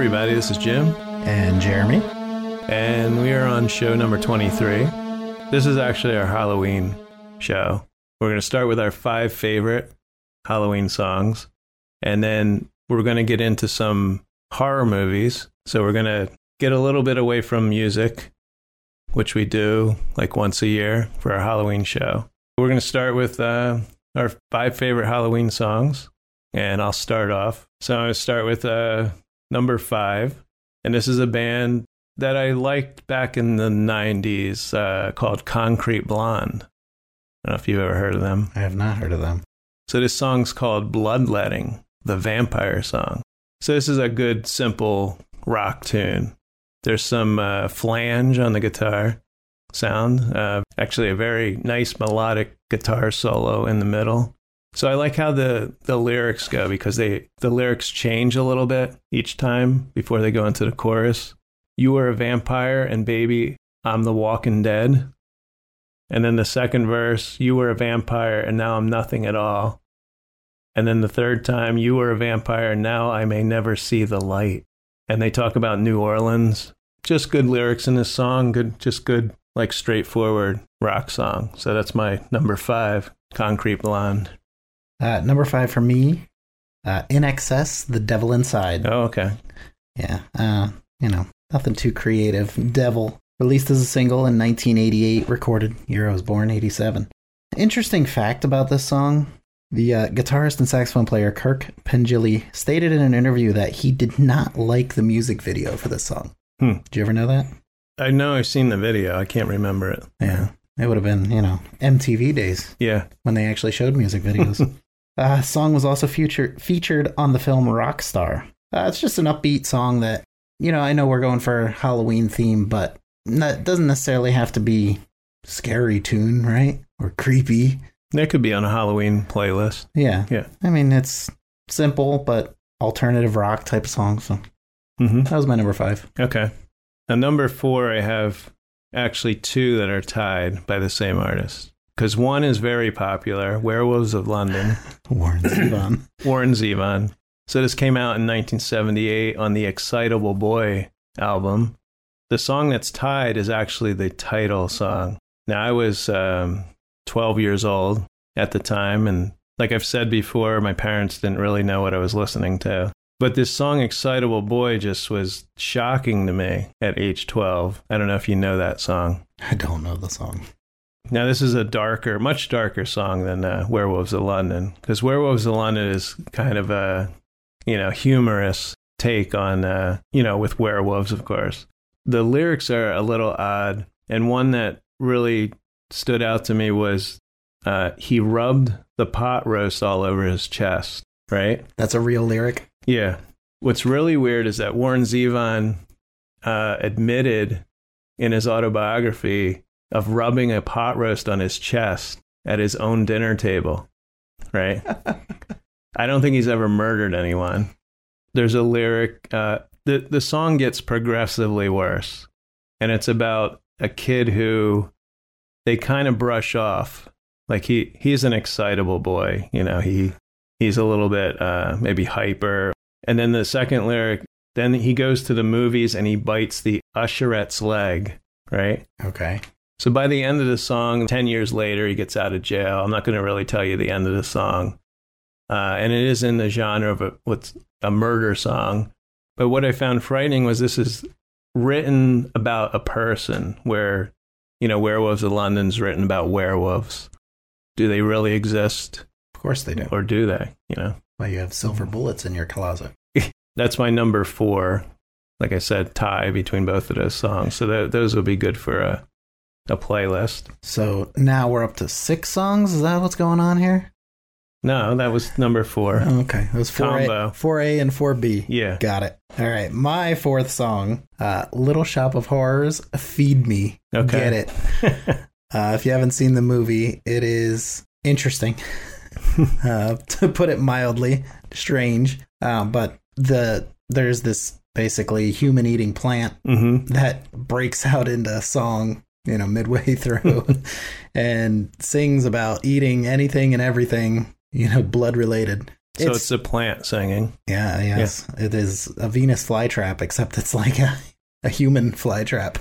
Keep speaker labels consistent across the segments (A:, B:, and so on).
A: Everybody, this is Jim,
B: And Jeremy.
A: and we are on show number 23. This is actually our Halloween show. We're going to start with our five favorite Halloween songs, and then we're going to get into some horror movies. So we're going to get a little bit away from music, which we do like once a year for our Halloween show. We're going to start with uh, our five favorite Halloween songs, and I'll start off. So I'm going to start with uh, number five, and this is a band that I liked back in the 90s uh, called Concrete Blonde. I don't know if you've ever heard of them.
B: I have not heard of them.
A: So this song's called Bloodletting, the vampire song. So this is a good, simple rock tune. There's some uh, flange on the guitar sound, uh, actually a very nice melodic guitar solo in the middle. So I like how the, the lyrics go because they the lyrics change a little bit each time before they go into the chorus. You were a vampire and baby, I'm the walking dead. And then the second verse, you were a vampire and now I'm nothing at all. And then the third time, you were a vampire and now I may never see the light. And they talk about New Orleans. Just good lyrics in this song, good just good like straightforward rock song. So that's my number 5, Concrete Blonde.
B: Uh, number five for me, uh, INXS, The Devil Inside.
A: Oh, okay.
B: Yeah, uh, you know, nothing too creative. Devil, released as a single in 1988, recorded year I was born, 87. Interesting fact about this song the uh, guitarist and saxophone player Kirk Pengilly stated in an interview that he did not like the music video for this song.
A: Hmm.
B: Did you ever know that?
A: I know I've seen the video. I can't remember it.
B: Yeah. It would have been, you know, MTV days
A: Yeah.
B: when they actually showed music videos. uh, song was also feature, featured on the film Rockstar. Uh, it's just an upbeat song that, you know, I know we're going for Halloween theme, but that doesn't necessarily have to be scary tune, right? Or creepy.
A: That could be on a Halloween playlist.
B: Yeah.
A: Yeah.
B: I mean, it's simple, but alternative rock type of song. So
A: hmm
B: that was my number five.
A: Okay. Now, number four, I have actually two that are tied by the same artist. Because one is very popular Werewolves of London,
B: Warren Zevon.
A: Warren Zevon. So this came out in 1978 on the Excitable Boy album. The song that's tied is actually the title song. Now, I was um, 12 years old at the time, and like I've said before, my parents didn't really know what I was listening to. But this song, Excitable Boy, just was shocking to me at age 12. I don't know if you know that song.
B: I don't know the song.
A: Now, this is a darker, much darker song than uh, Werewolves of London, because Werewolves of London is kind of a, you know, humorous take on, uh, you know, with werewolves, of course. The lyrics are a little odd, and one that really stood out to me was uh, he rubbed the pot roast all over his chest, right?
B: That's a real lyric.
A: Yeah. What's really weird is that Warren Zevon uh, admitted in his autobiography of rubbing a pot roast on his chest at his own dinner table, right? I don't think he's ever murdered anyone. There's a lyric, uh, the, the song gets progressively worse, and it's about a kid who they kind of brush off. Like he, he's an excitable boy, you know, he, he's a little bit uh, maybe hyper. And then the second lyric, then he goes to the movies and he bites the usherette's leg, right?
B: Okay.
A: So by the end of the song, 10 years later, he gets out of jail. I'm not going to really tell you the end of the song. Uh, and it is in the genre of a, what's a murder song. But what I found frightening was this is written about a person where, you know, Werewolves of London's written about werewolves. Do they really exist
B: Of course they do.
A: or do they? You know?
B: Why you have silver bullets in your closet.
A: that's my number four. Like I said, tie between both of those songs. So th- those will be good for a a playlist.
B: So now we're up to six songs. Is that what's going on here?
A: No, that was number four.
B: Okay, it was four
A: Combo.
B: A, four A and four B.
A: Yeah.
B: Got it. All right, my fourth song, uh, "Little Shop of Horrors," "Feed Me."
A: Okay.
B: Get it? Uh, if you haven't seen the movie, it is interesting, uh, to put it mildly. Strange, uh, but the there's this basically human eating plant
A: hmm
B: that breaks out into a song, you know, midway through and sings about eating anything and everything, you know, blood related.
A: So
B: It's-
A: it's, a plant singing.
B: Yeah, yes. It is a Venus flytrap, except it's like a, a human flytrap.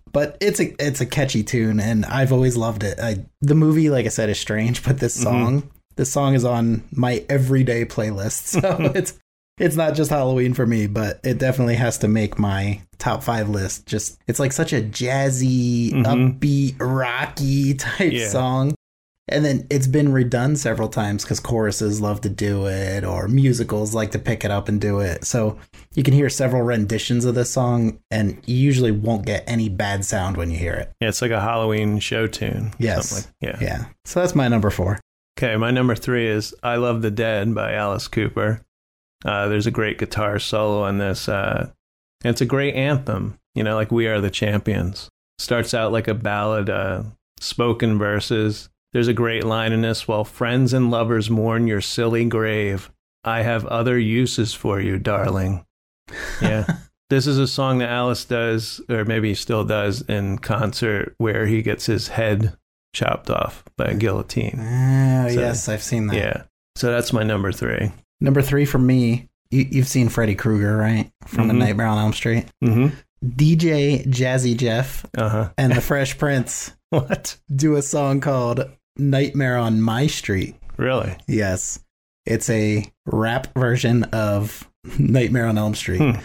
B: but it's a it's a catchy tune, and I've always loved it. I, the movie, like I said, is strange, but this mm-hmm. song, this song is on my everyday playlist. So it's it's not just Halloween for me, but it definitely has to make my top five list. Just it's like such a jazzy,
A: Mhm.
B: upbeat, rocky type
A: Yeah.
B: song. And then it's been redone several times because choruses love to do it, or musicals like to pick it up and do it. So you can hear several renditions of this song, and you usually won't get any bad sound when you hear it.
A: Yeah, it's like a Halloween show tune.
B: Yes.
A: Like- yeah.
B: Yeah. So that's my number four.
A: Okay, my number three is I Love the Dead by Alice Cooper. Uh, there's a great guitar solo on this. Uh, and it's a great anthem, you know, like We Are the Champions. Starts out like a ballad, uh, spoken verses. There's a great line in this while friends and lovers mourn your silly grave. I have other uses for you, darling. Yeah. this is a song that Alice does, or maybe he still does, in concert where he gets his head chopped off by a guillotine.
B: Oh,
A: So-
B: yes, I've seen that.
A: Yeah. So that's my number three.
B: Number three for me, you, you've seen Freddy Krueger, right? From A
A: Mhm.
B: Nightmare on Elm Street.
A: Mm-hmm.
B: DJ Jazzy Jeff
A: Uh huh.
B: and the Fresh Prince
A: What?
B: do a song called Nightmare on My Street.
A: Really?
B: Yes. It's a rap version of Nightmare on Elm Street.
A: Hmm.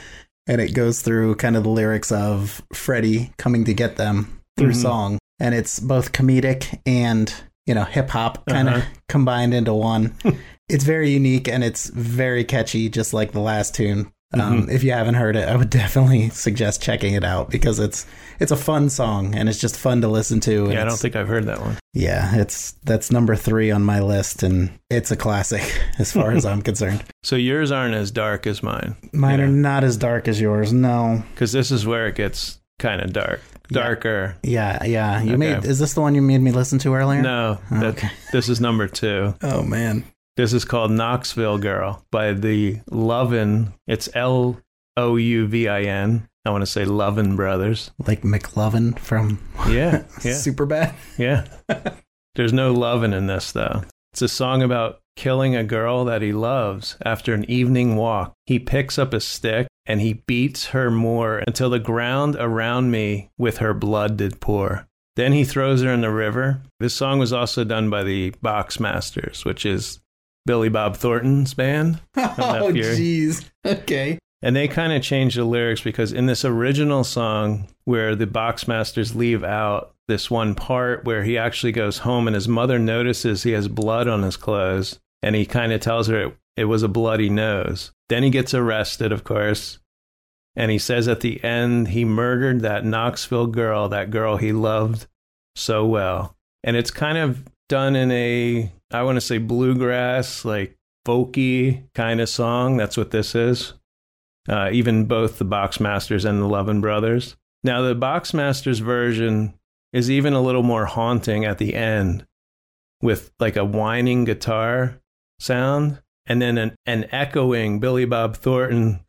B: And it goes through kind of the lyrics of Freddy coming to get them through
A: Mhm.
B: song. And it's both comedic and, you know, hip hop kind of
A: Uh-huh.
B: combined into one. it's very unique and it's very catchy, just like the last tune. Um,
A: Mm-hmm.
B: If you haven't heard it, I would definitely suggest checking it out because it's it's a fun song and it's just fun to listen to.
A: Yeah, I don't think I've heard that one.
B: yeah, it's that's number three on my list, and it's a classic as far as I'm concerned.
A: So yours aren't as dark as mine.
B: Mine
A: Yeah.
B: are not as dark as yours. No.
A: Because this is where it gets kind of dark. Darker.
B: Yeah, yeah. You
A: Okay.
B: made. Is this the one you made me listen to earlier?
A: No, that,
B: okay.
A: this is number two.
B: Oh man.
A: This is called Knoxville Girl by the Lovin. It's L O U V I N. I want to say Lovin Brothers.
B: Like McLovin from
A: Yeah, yeah,
B: Superbad.
A: yeah. There's no lovin' in this though. It's a song about killing a girl that he loves after an evening walk. He picks up a stick and he beats her more until the ground around me with her blood did pour. Then he throws her in the river. This song was also done by the Boxmasters, which is Billy Bob Thornton's band.
B: Oh jeez. Okay.
A: And they kind of changed the lyrics because in this original song, where the Boxmasters leave out this one part where he actually goes home and his mother notices he has blood on his clothes, and he kind of tells her it, it was a bloody nose. Then he gets arrested, of course, and he says at the end he murdered that Knoxville girl, that girl he loved so well. And it's kind of done in a, I want to say bluegrass, like folky kind of song. That's what this is uh, even both the Boxmasters and the Lovin' Brothers. Now, the Boxmasters version is even a little more haunting at the end with like a whining guitar sound and then an, an echoing Billy Bob Thornton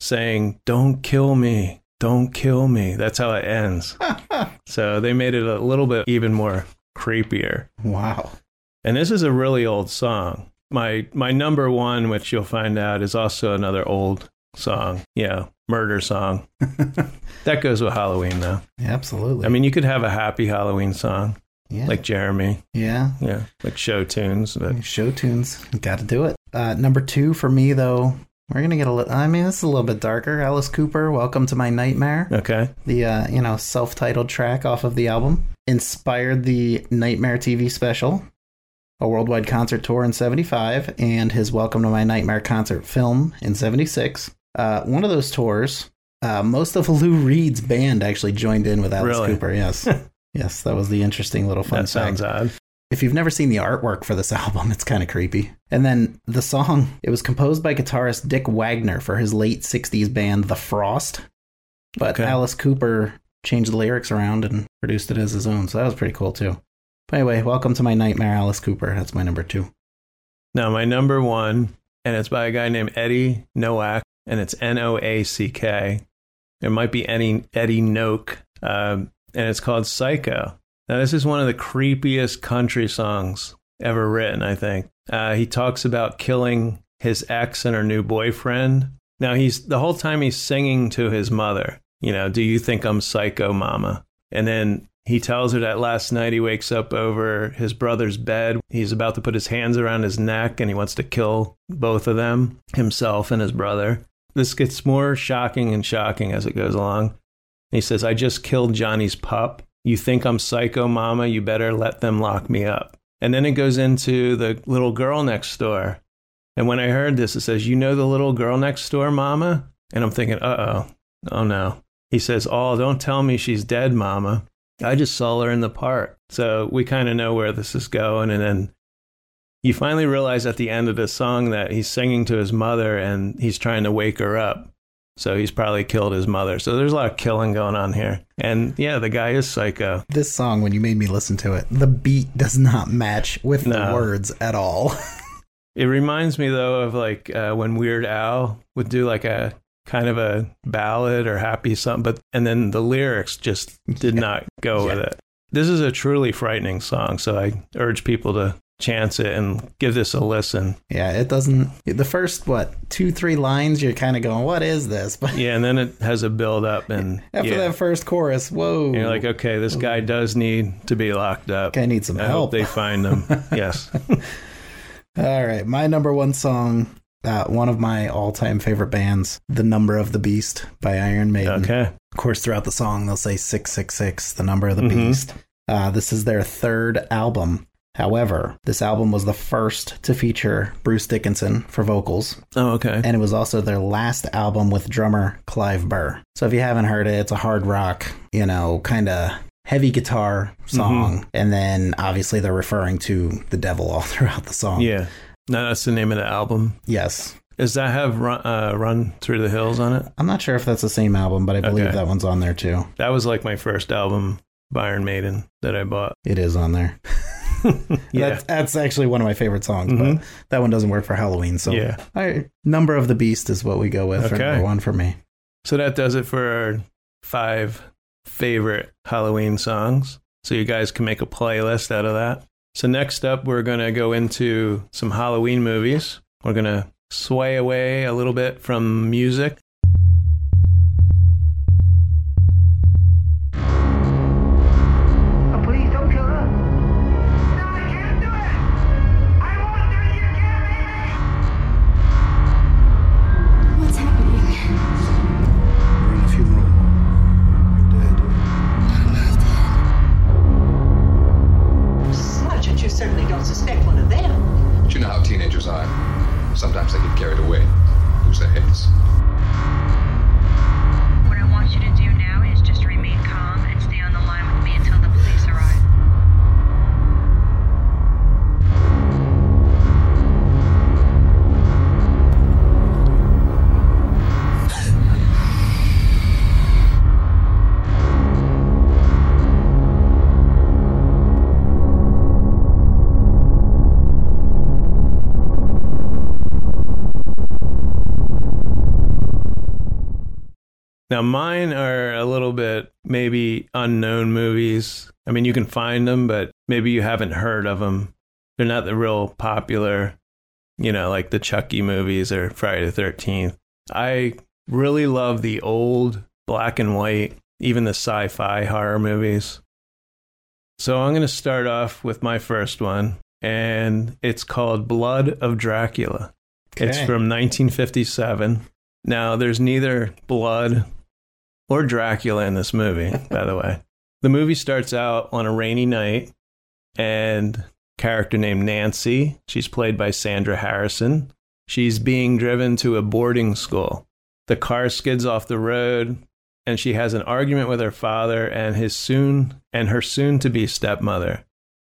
A: saying, Don't kill me, don't kill me. That's how it ends. so they made it a little bit even more creepier.
B: wow.
A: And this is a really old song. My my number one, which you'll find out, is also another old song. Yeah, murder song. that goes with Halloween, though.
B: Absolutely.
A: I mean, you could have a happy Halloween song
B: yeah.
A: like Jeremy.
B: yeah.
A: Yeah, like show tunes. But
B: Show tunes. Got to do it. Uh, number two for me, though, we're going to get a little, I mean, this is a little bit darker. Alice Cooper, Welcome to My Nightmare.
A: okay,
B: The, uh, you know, self titled track off of the album. Inspired the Nightmare TV special, a worldwide concert tour in 75, and his Welcome to My Nightmare concert film in 76. Uh, one of those tours, uh, most of Lou Reed's band actually joined in with Alice
A: Really?
B: Cooper. Yes. yes, that was the interesting little fun
A: that sounds odd.
B: If you've never seen the artwork for this album, it's kind of creepy. And then the song, it was composed by guitarist Dick Wagner for his late 60s band The Frost. But
A: Okay.
B: Alice Cooper changed the lyrics around and produced it as his own. So that was pretty cool too. But anyway, welcome to my nightmare, Alice Cooper. That's my number two.
A: Now my number one, and it's by a guy named Eddie Noack, and it's N O A C K. It might be Eddie Eddie Noak, um, and it's called Psycho. Now this is one of the creepiest country songs ever written. I think Uh, he talks about killing his ex and her new boyfriend. Now he's the whole time he's singing to his mother. You know, do you think I'm psycho, mama? And then he tells her that last night he wakes up over his brother's bed. He's about to put his hands around his neck and he wants to kill both of them, himself and his brother. This gets more shocking and shocking as it goes along. He says, I just killed Johnny's pup. You think I'm psycho, mama? You better let them lock me up. And then it goes into the little girl next door. And when I heard this, it says, You know the little girl next door, mama? And I'm thinking, uh oh, oh no. He says, Oh, don't tell me she's dead, mama. I just saw her in the park. So we kind of know where this is going. And then you finally realize at the end of the song that he's singing to his mother and he's trying to wake her up. So he's probably killed his mother. So there's a lot of killing going on here. And yeah, the guy is psycho.
B: This song, when you made me listen to it, the beat does not match with the words at all.
A: It reminds me though of like uh, when Weird Al would do like a kind of a ballad or happy something, but and then the lyrics just did not go with it. This is a truly frightening song, so I urge people to chance it and give this a listen.
B: yeah, it doesn't. The first, what, two, three lines, you're kind of going, what is this? But
A: Yeah, and then it has a build up, and
B: after
A: yeah,
B: that first chorus, whoa.
A: and you're like, okay, this guy does need to be locked up.
B: guy needs some
A: I
B: help.
A: hope they find him. yes.
B: All right, my number one song, uh, one of my all-time favorite bands, "The Number of the Beast" by Iron Maiden.
A: Okay.
B: Of course, throughout the song, they'll say six six six, the number of the
A: Mhm.
B: beast. Uh, this is their third album. However, this album was the first to feature Bruce Dickinson for vocals,
A: Oh, okay.
B: and it was also their last album with drummer Clive Burr. So if you haven't heard it, it's a hard rock, you know, kind of heavy guitar song. And then obviously they're referring to the devil all throughout the song.
A: Yeah. No, that's the name of the album.
B: Yes.
A: Does that have run, uh, run Through the Hills on it?
B: I'm not sure if that's the same album, but I believe
A: Okay.
B: that one's on there too.
A: That was like my first album by Iron Maiden that I bought.
B: It is on there.
A: yeah.
B: That's, that's actually one of my favorite songs,
A: Mhm.
B: but that one doesn't work for Halloween. So,
A: Yeah.
B: I, Number of the Beast is what we go with for
A: Okay.
B: number one for me.
A: So that does it for our five favorite Halloween songs. So you guys can make a playlist out of that. So next up, we're going to go into some Halloween movies. We're going to sway away a little bit from music.
C: I
A: mean, you can find them, but maybe you haven't heard of them. They're not the real popular, you know, like the Chucky movies or Friday the 13th. I really love the old black and white, even the sci fi horror movies. So I'm going to start off with my first one, and it's called Blood of Dracula. It's from 1957. Now, there's neither blood or Dracula in this movie, by the way. The movie starts out on a rainy night, and character named Nancy, she's played by Sandra Harrison. She's being driven to a boarding school. The car skids off the road, and she has an argument with her father and his soon and her soon to be stepmother.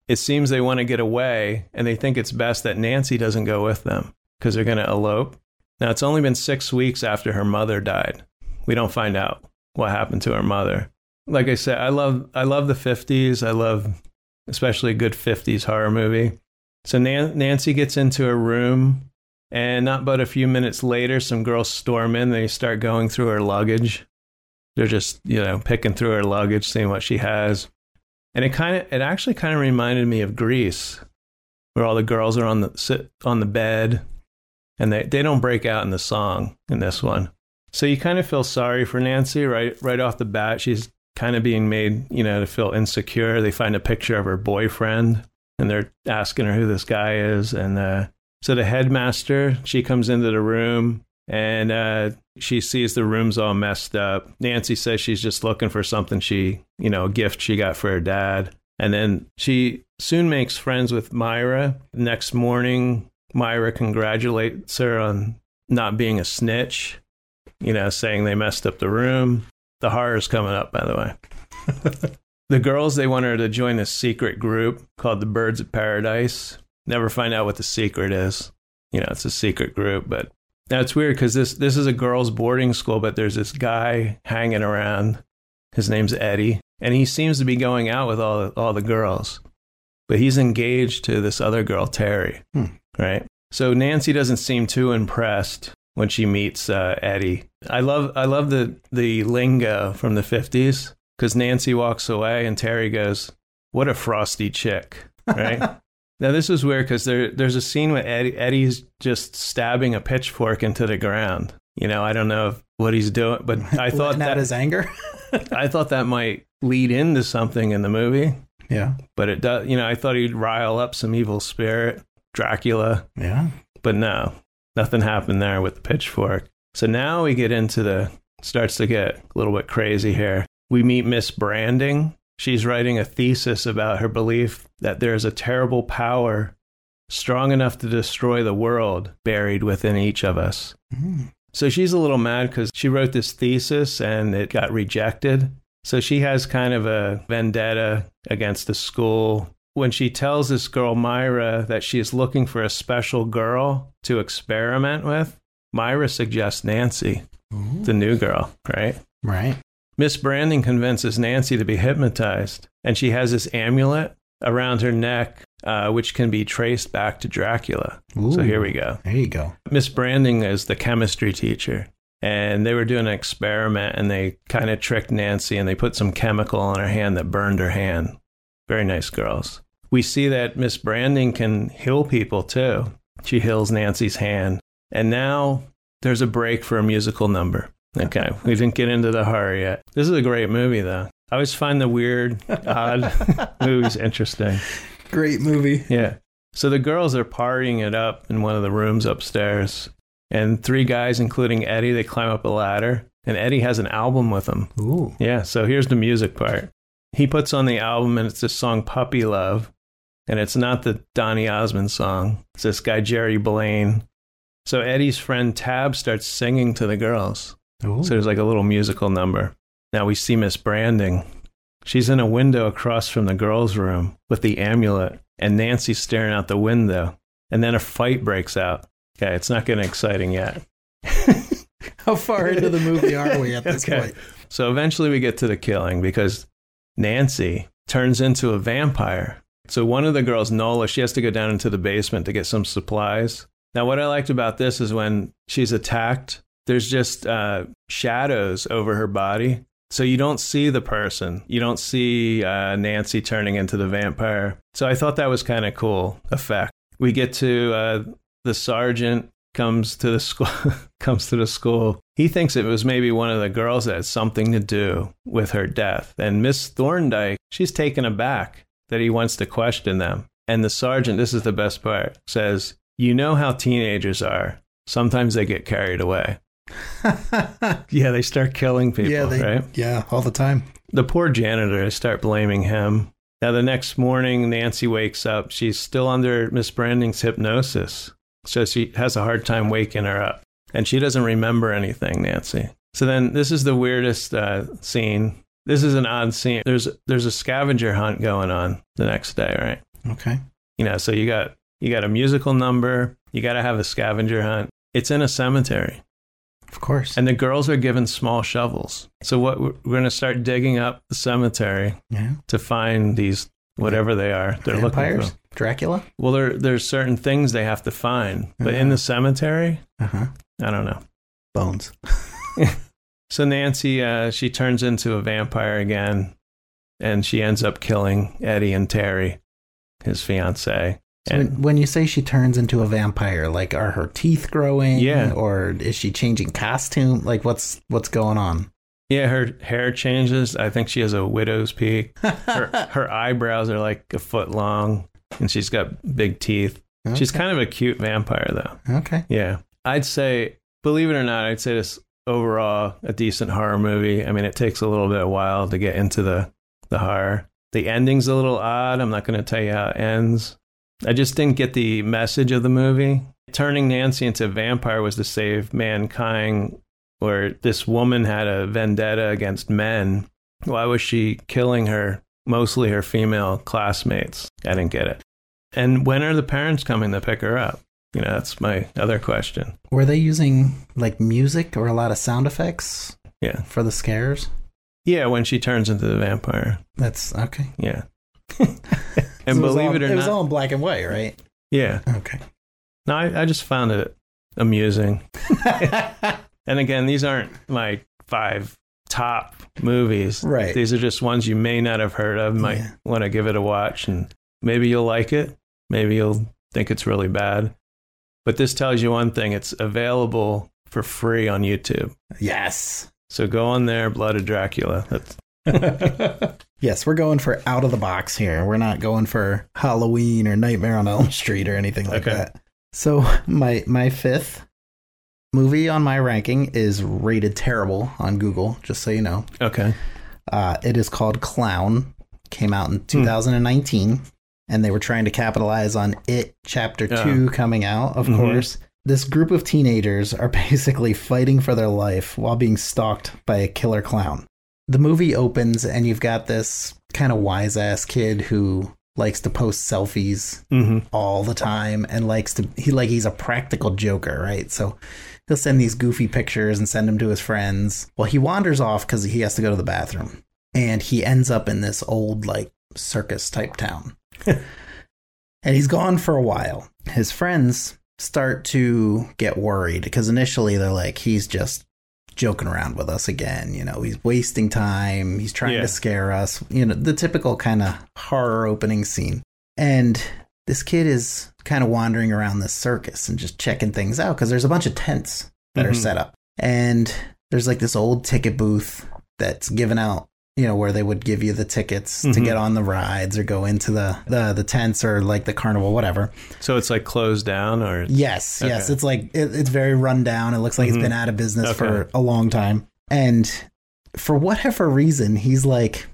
A: It seems they want to get away, and they think it's best that Nancy doesn't go with them because they're going to elope. Now, it's only been six weeks after her mother died. We don't find out what happened to her mother. Like I said, I love I love the 50s. I love especially a good 50s horror movie. So Nan- Nancy gets into a room, and not but a few minutes later, some girls storm in. They start going through her luggage. They're just you know picking through her luggage, seeing what she has. And it kind of it actually kind of reminded me of Grease where all the girls are on the sit on the bed, and they they don't break out in the song in this one. So you kind of feel sorry for Nancy right right off the bat. She's kind of being made, you know, to feel insecure. They find a picture of her boyfriend and they're asking her who this guy is. And uh, so the headmaster, she comes into the room and uh, she sees the room's all messed up. Nancy says she's just looking for something she, you know, a gift she got for her dad. And then she soon makes friends with Myra. Next morning, Myra congratulates her on not being a snitch, you know, saying they messed up the room. The horror's coming up, by the way. the girls, they want her to join a secret group called the Birds of Paradise. Never find out what the secret is. You know, it's a secret group, but now it's weird because this this is a girls' boarding school, but there's this guy hanging around. His name's Eddie, and he seems to be going out with all all the girls, but he's engaged to this other girl, Terry.
B: Hmm.
A: Right. So Nancy doesn't seem too impressed when she meets uh, Eddie. I love I love the the lingo from the fifties because Nancy walks away and Terry goes, "What a frosty chick!" Right. now this is weird because there there's a scene where Eddie, Eddie's just stabbing a pitchfork into the ground. You know, I don't know what he's doing, but I thought that
B: his anger.
A: I thought that might lead into something in the movie,
B: yeah.
A: but it does. You know, I thought he'd rile up some evil spirit, Dracula,
B: Yeah.
A: but no, nothing happened there with the pitchfork. So now we get into the starts to get a little bit crazy here. We meet Miss Branding. She's writing a thesis about her belief that there's a terrible power strong enough to destroy the world buried within each of us.
B: Mm.
A: So she's a little mad because she wrote this thesis and it got rejected. So she has kind of a vendetta against the school. When she tells this girl, Myra, that she is looking for a special girl to experiment with, Myra suggests Nancy, the new girl, right?
B: Right.
A: Miss Branding convinces Nancy to be hypnotized, and she has this amulet around her neck, uh, which can be traced back to Dracula. So here we go.
B: There you go.
A: Miss Branding is the chemistry teacher. And they were doing an experiment and they kind of tricked Nancy and they put some chemical on her hand that burned her hand. Very nice girls. We see that Miss Branding can heal people too. She heals Nancy's hand. And now there's a break for a musical number. Okay, we didn't get into the horror yet. This is a great movie though. I always find the weird, odd movies interesting.
B: Great movie.
A: Yeah. So the girls are partying it up in one of the rooms upstairs. And three guys, including Eddie, they climb up a ladder. And Eddie has an album with him.
B: Ooh.
A: Yeah. So here's the music part. He puts on the album and it's this song, Puppy Love. And it's not the Donny Osmond song, it's this guy, Jerry Blaine. So Eddie's friend Tab starts singing to the girls.
B: Ooh.
A: So there's like a little musical number. Now we see Miss Branding. She's in a window across from the girls' room with the amulet, and Nancy's staring out the window. And then a fight breaks out. Okay, it's not getting exciting yet.
B: How far into the movie are we at this
A: Okay.
B: point?
A: So eventually we get to the killing because Nancy turns into a vampire. So one of the girls, Nola, she has to go down into the basement to get some supplies. Now, what I liked about this is when she's attacked, there's just uh, shadows over her body. So you don't see the person. You don't see uh, Nancy turning into the vampire. So I thought that was kind of cool effect. We get to uh, the sergeant comes to the school comes to the school. He thinks it was maybe one of the girls that had something to do with her death. And Miss Thorndyke, she's taken aback that he wants to question them. And the sergeant, this is the best part, says, "You know how teenagers are. Sometimes they get carried away." Yeah, they start killing people,
B: yeah, they,
A: right?
B: yeah, all the time.
A: The poor janitor, I start blaming him. Now, the next morning, Nancy wakes up. She's still under Miss Branding's hypnosis. So she has a hard time waking her up. And she doesn't remember anything, Nancy. So then, this is the weirdest uh, scene. This is an odd scene. There's, there's a scavenger hunt going on the next day, right?
B: Okay.
A: You know, so you got, you got a musical number, you got to have a scavenger hunt. It's in a cemetery.
B: Of course.
A: And the girls are given small shovels. So what we're going to start digging up the cemetery
B: yeah.
A: to find these whatever they are they're looking for.
B: Dracula?
A: Well, there there's certain things they have to find, but in the cemetery,
B: Uh huh.
A: I don't know.
B: Bones.
A: So Nancy, uh, she turns into a vampire again, and she ends up killing Eddie and Terry, his fiance.
B: So
A: And-
B: when, when you say she turns into a vampire, like are her teeth growing?
A: Yeah.
B: Or is she changing costume? Like what's what's going on?
A: Yeah, her hair changes. I think she has a widow's peak. Her, her eyebrows are like a foot long, and she's got big teeth. She's kind of a cute vampire, though.
B: Okay.
A: Yeah. I'd say, believe it or not, I'd say this overall a decent horror movie. I mean, it takes a little bit of while to get into the, the horror. The ending's a little odd. I'm not going to tell you how it ends. I just didn't get the message of the movie. Turning Nancy into a vampire was to save mankind, where this woman had a vendetta against men. Why was she killing her, mostly her female classmates? I didn't get it. And when are the parents coming to pick her up? You know, that's my other question.
B: Were they using like music or a lot of sound effects
A: Yeah.
B: for the scares?
A: Yeah, when she turns into the vampire.
B: That's okay.
A: Yeah. And believe
B: all-
A: it or not.
B: it was all in black and white, right?
A: yeah.
B: Okay.
A: No, I, I just found it amusing. And again, these aren't my five top movies.
B: Right.
A: These are just ones you may not have heard of. Might
B: Yeah.
A: want to give it a watch and maybe you'll like it. Maybe you'll think it's really bad. But this tells you one thing it's available for free on YouTube.
B: yes.
A: So go on there, Blood of Dracula. That's
B: Yes, we're going for out of the box here. We're not going for Halloween or Nightmare on Elm Street or anything like
A: Okay.
B: that. So my my fifth movie on my ranking is rated terrible on Google. Just so you know,
A: okay.
B: uh, it is called Clown. Came out in 2019, and they were trying to capitalize on It Chapter
A: Yeah.
B: Two coming out. Of
A: Mhm.
B: course, this group of teenagers are basically fighting for their life while being stalked by a killer clown. The movie opens, and you've got this kind of wise ass kid who likes to post selfies
A: hmm
B: all the time and likes to he like he's a practical joker, right? So he'll send these goofy pictures and send them to his friends. Well, he wanders off because he has to go to the bathroom, and he ends up in this old like circus type town. and he's gone for a while. His friends start to get worried because initially they're like, he's just joking around with us again. You know, he's wasting time. He's trying
A: Yeah.
B: to scare us. You know, the typical kind of horror opening scene. And this kid is kind of wandering around this circus and just checking things out because there's a bunch of tents that are
A: Mhm.
B: set up. And there's like this old ticket booth that's given out, you know, where they would give you the tickets to
A: Mhm.
B: get on the rides or go into the, the the tents or like the carnival, whatever.
A: So it's like closed down or
B: Yes, yes. It's like it, it's very run down. It looks like
A: Mhm.
B: it's been out of business for a long time. And for whatever reason, he's like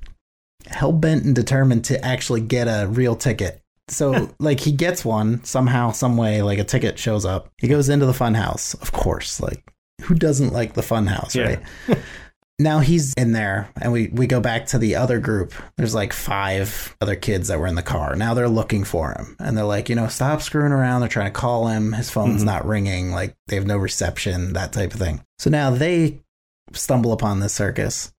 B: hell bent and determined to actually get a real ticket. So like he gets one somehow, some way, like a ticket shows up. He goes into the fun house, of course. Like who doesn't like the fun house,
A: Yeah.
B: right? now he's in there and we, we go back to the other group there's like five other kids that were in the car now they're looking for him and they're like you know stop screwing around they're trying to call him his phone's
A: Mhm.
B: not ringing like they have no reception that type of thing so now they stumble upon this circus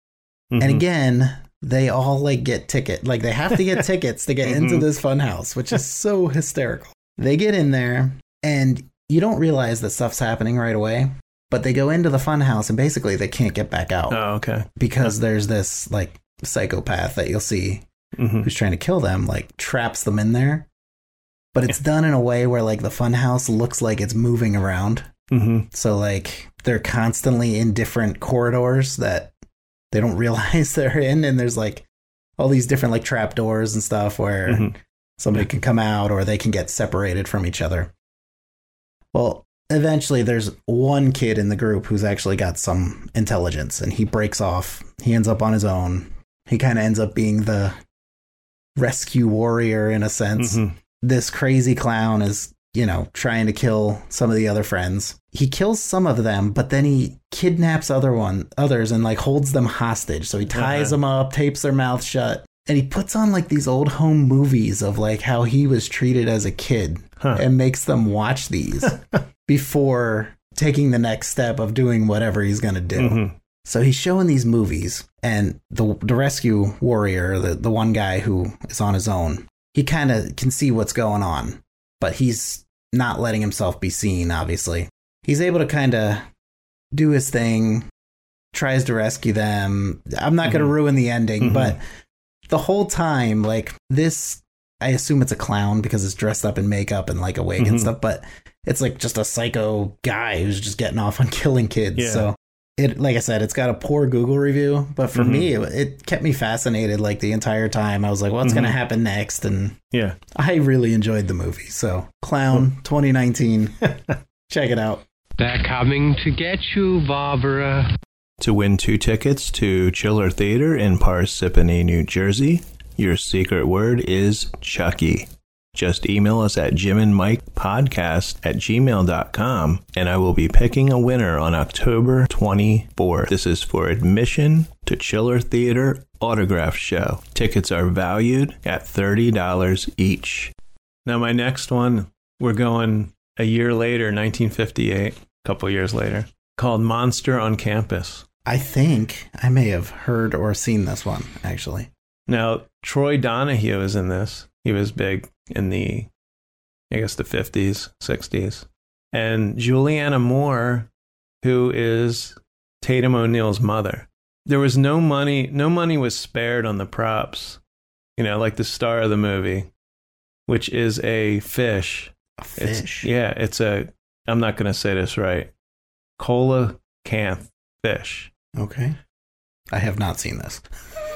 A: Mhm.
B: and again they all like get ticket like they have to get tickets to get into
A: Mhm.
B: this fun house which is so hysterical. They get in there and you don't realize that stuff's happening right away but they go into the fun house and basically they can't get back out
A: Oh, okay.
B: because there's this like psychopath that you'll see
A: hmm
B: who's trying to kill them like traps them in there. But it's done in a way where like the funhouse looks like it's moving around.
A: Hmm
B: so like they're constantly in different corridors that they don't realize they're in and there's like all these different like trap doors and stuff where
A: Mhm.
B: somebody can come out or they can get separated from each other. Well eventually there's one kid in the group who's actually got some intelligence and he breaks off. He ends up on his own. He kind of ends up being the rescue warrior in a sense.
A: Mhm.
B: this crazy clown is, you know, trying to kill some of the other friends. He kills some of them, but then he kidnaps other one others and like holds them hostage. So he ties
A: Uh-huh.
B: them up, tapes their mouth shut, and he puts on like these old home movies of like how he was treated as a kid
A: Huh.
B: and makes them watch these before taking the next step of doing whatever he's going to do.
A: Mhm.
B: So he's showing these movies, and the the rescue warrior, the the one guy who is on his own, he kind of can see what's going on, but he's not letting himself be seen. Obviously, he's able to kind of do his thing, tries to rescue them. I'm not going to ruin the ending,
A: Mhm.
B: but the whole time, like this I assume it's a clown because it's dressed up in makeup and like a wig and stuff, but it's like just a psycho guy who's just getting off on killing kids.
A: Yeah.
B: So it, like I said, it's got a poor Google review, but for
A: Mhm.
B: me, it, it kept me fascinated like the entire time. I was like, what's going to happen next? And
A: Yeah.
B: I really enjoyed the movie. So Clown 2019, check it out.
D: They're coming to get you, Barbara.
A: To win two tickets to Chiller Theater in Parsippany, New Jersey, your secret word is Chucky. Just email us at Jim and Mike podcast at gmail.com and I will be picking a winner on October 24th. This is for admission to Chiller Theater Autograph Show. Tickets are valued at $30 each. Now, my next one, we're going a year later, 1958, a couple years later, called Monster on Campus.
B: I think I may have heard or seen this one actually.
A: Now, Troy Donahue is in this. He was big in the, I guess, the 50s, 60s. And Juliana Moore, who is Tatum O'Neal's mother. There was no money, no money was spared on the props, you know, like the star of the movie, which is a fish.
B: A
A: It's-
B: fish.
A: yeah, it's a, I'm not going to say this right, coelacanth fish.
B: Okay. I have not seen this.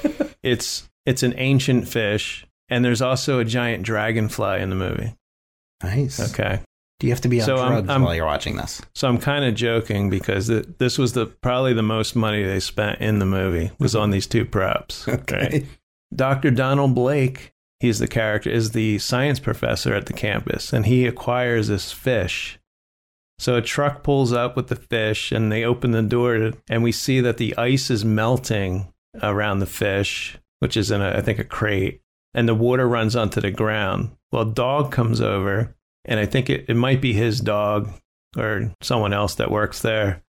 A: It's it's an ancient fish, and there's also a giant dragonfly in the movie.
B: Nice.
A: Okay,
B: Do you have to be on
A: So I'm-
B: drugs
A: I'm-
B: while you're watching this?
A: so I'm kind of joking because th- this was the probably the most money they spent in the movie was on these two props. right? Dr. Donald Blake, he's the character, is the science professor at the campus, and he acquires this fish. So a truck pulls up with the fish, and they open the door, to, and we see that the ice is melting around the fish, which is in, a, I think, a crate, and the water runs onto the ground. Well, a dog comes over, and I think it, it might be his dog or someone else that works there.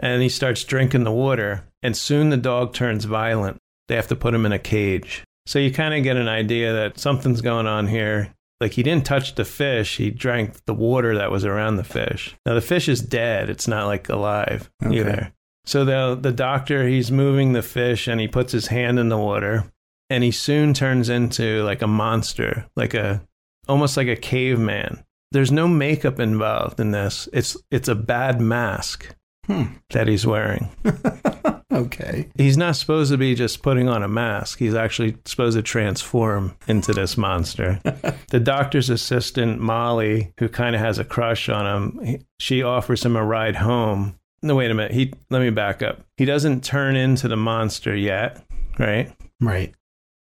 A: And he starts drinking the water, and soon the dog turns violent they have to put him in a cage. So you kind of get an idea that something's going on here. Like he didn't touch the fish, he drank the water that was around the fish. Now the fish is dead, it's not like alive
B: Okay.
A: either. So the the doctor, he's moving the fish and he puts his hand in the water and he soon turns into like a monster, like a almost like a caveman. There's no makeup involved in this. It's it's a bad mask
B: Hmm.
A: that he's wearing
B: Okay.
A: he's not supposed to be just putting on a mask. He's actually supposed to transform into this monster. the doctor's assistant, Molly, who kind of has a crush on him, he- she offers him a ride home. No, wait a minute. He let me back up. He doesn't turn into the monster yet, right?
B: Right.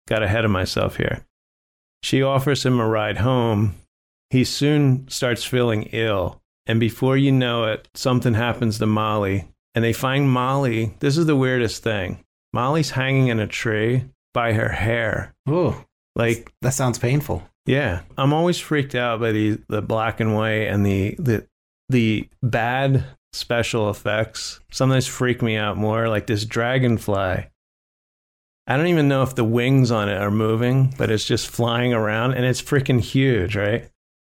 A: Got ahead of myself here. She offers him a ride home. He soon starts feeling ill. And before you know it, something happens to Molly. And they find Molly. This is the weirdest thing. Molly's hanging in a tree by her hair.
B: Oh,
A: Like,
B: that sounds painful.
A: yeah. I'm always freaked out by the, the black and white and the, the, the bad special effects. Sometimes freak me out more. Like this dragonfly. I don't even know if the wings on it are moving, but it's just flying around and it's freaking huge, right?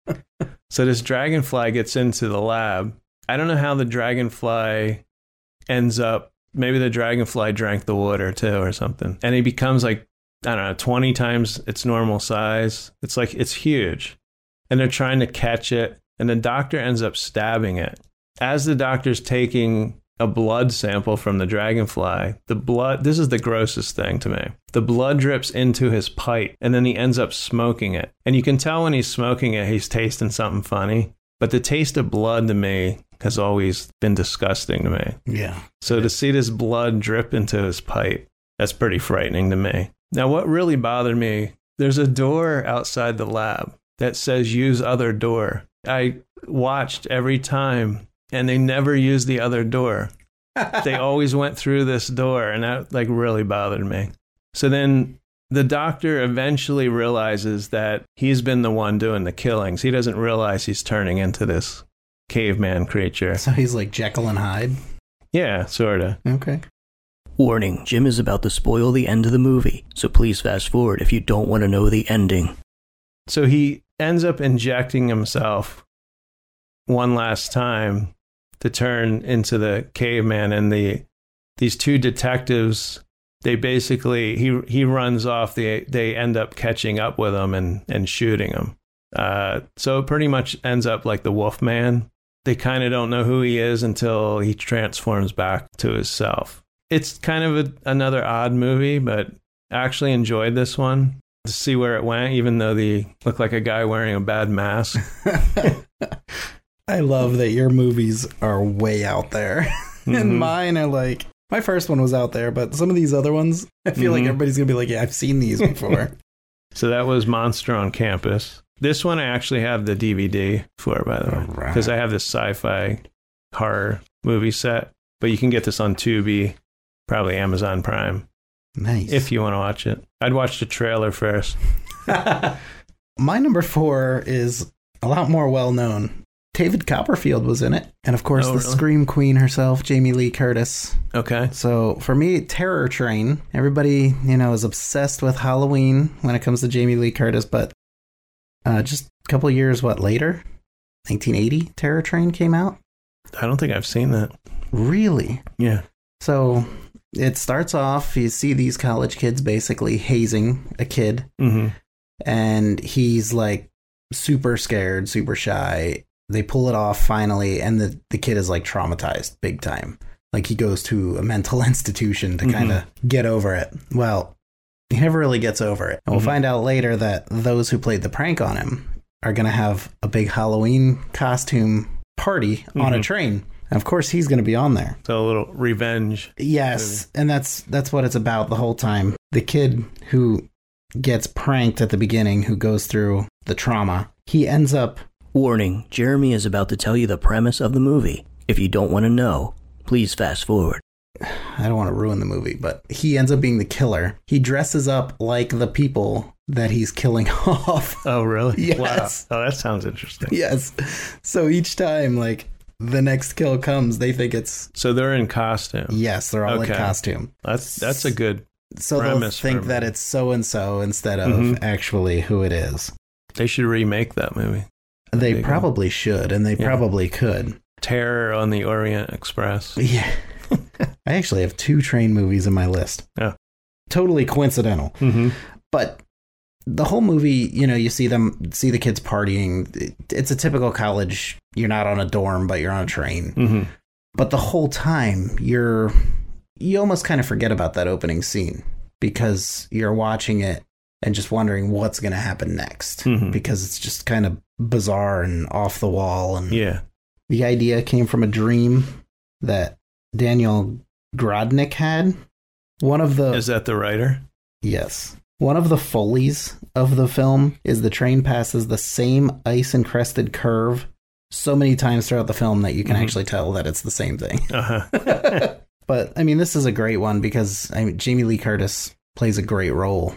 A: so this dragonfly gets into the lab. I don't know how the dragonfly ends up. Maybe the dragonfly drank the water too or something. And he becomes like, I don't know, 20 times its normal size. It's like, it's huge. And they're trying to catch it. And the doctor ends up stabbing it. As the doctor's taking a blood sample from the dragonfly. The blood, this is the grossest thing to me. The blood drips into his pipe and then he ends up smoking it. And you can tell when he's smoking it, he's tasting something funny. But the taste of blood to me has always been disgusting to me.
B: Yeah.
A: So to see this blood drip into his pipe, that's pretty frightening to me. Now, what really bothered me, there's a door outside the lab that says use other door. I watched every time and they never used the other door. they always went through this door and that like really bothered me. So then the doctor eventually realizes that he's been the one doing the killings. He doesn't realize he's turning into this caveman creature.
B: So he's like Jekyll and Hyde.
A: Yeah, sort of.
B: Okay.
E: Warning Jim is about to spoil the end of the movie, so please fast forward if you don't want to know the ending.
A: So he ends up injecting himself one last time to turn into the caveman, and the these two detectives they basically he he runs off. They they end up catching up with him and and shooting him. Uh, so it pretty much ends up like the Wolf Man. They kind of don't know who he is until he transforms back to his self. It's kind of a, another odd movie, but I actually enjoyed this one to see where it went, even though the looked like a guy wearing a bad mask.
B: I love that your movies are way out there.
A: Mhm.
B: and mine are like, my first one was out there, but some of these other ones, I feel like
A: Mhm.
B: everybody's going to be like, yeah, I've seen these before.
A: So that was Monster on Campus. This one I actually have the DVD for, by the way,
B: Alright.
A: because I have this sci-fi horror movie set. But you can get this on Tubi, probably Amazon Prime,
B: nice.
A: if you want to watch it. I'd watch the trailer first.
B: My number four is a lot more well known. David Copperfield was in it. And of course,
A: Oh,
B: the
A: really?
B: Scream Queen herself, Jamie Lee Curtis.
A: Okay.
B: So for me, Terror Train, everybody, you know, is obsessed with Halloween when it comes to Jamie Lee Curtis, but uh, just a couple years, what, later? 1980, Terror Train came out?
A: I don't think I've seen that.
B: Really?
A: Yeah.
B: So it starts off, you see these college kids basically hazing a kid,
A: hmm
B: and he's like super scared, super shy. They pull it off finally, and the, the kid is like traumatized big time. Like he goes to a mental institution to
A: Mhm.
B: kind of get over it. Well, he never really gets over it. And we'll
A: Mhm.
B: find out later that those who played the prank on him are going to have a big Halloween costume party on a
A: Mhm.
B: train. And of course, he's going to be on there.
A: So a little revenge.
B: Yes, and that's that's what it's about the whole time. The kid who gets pranked at the beginning, who goes through the trauma, he ends up
E: Warning Jeremy is about to tell you the premise of the movie. If you don't want to know, please fast forward.
B: I don't want to ruin the movie, but he ends up being the killer. He dresses up like the people that he's killing off.
A: Oh, really?
B: Yes.
A: Wow. Oh, that sounds interesting.
B: yes. So each time like the next kill comes, they think it's
A: So they're in costume.
B: yes, they're all
A: Okay.
B: in costume.
A: That's that's a good.
B: So they'll
A: Premise
B: think
A: a
B: that it's so and so instead of
A: Mhm.
B: actually who it is.
A: They should remake that movie.
B: They probably should, and they
A: Yeah.
B: probably could.
A: Terror on the Orient Express.
B: Yeah. I actually have two train movies in my list.
A: Yeah.
B: Totally coincidental.
A: Mm-hmm.
B: But the whole movie, you know, you see them, see the kids partying. It's a typical college. You're not on a dorm, but you're on a train.
A: Mm-hmm.
B: But the whole time, you're, you almost kind of forget about that opening scene because you're watching it and just wondering what's going to happen next
A: Mhm.
B: because it's just kind of bizarre and off the wall. And
A: Yeah.
B: the idea came from a dream that Daniel Grodnik had. One of the
A: Is that the writer?
B: yes, one of the follies of the film is the train passes the same ice encrusted curve so many times throughout the film that you can
A: Mhm.
B: actually tell that it's the same thing.
A: Uh huh.
B: but I mean, this is a great one because I mean, Jamie Lee Curtis plays a great role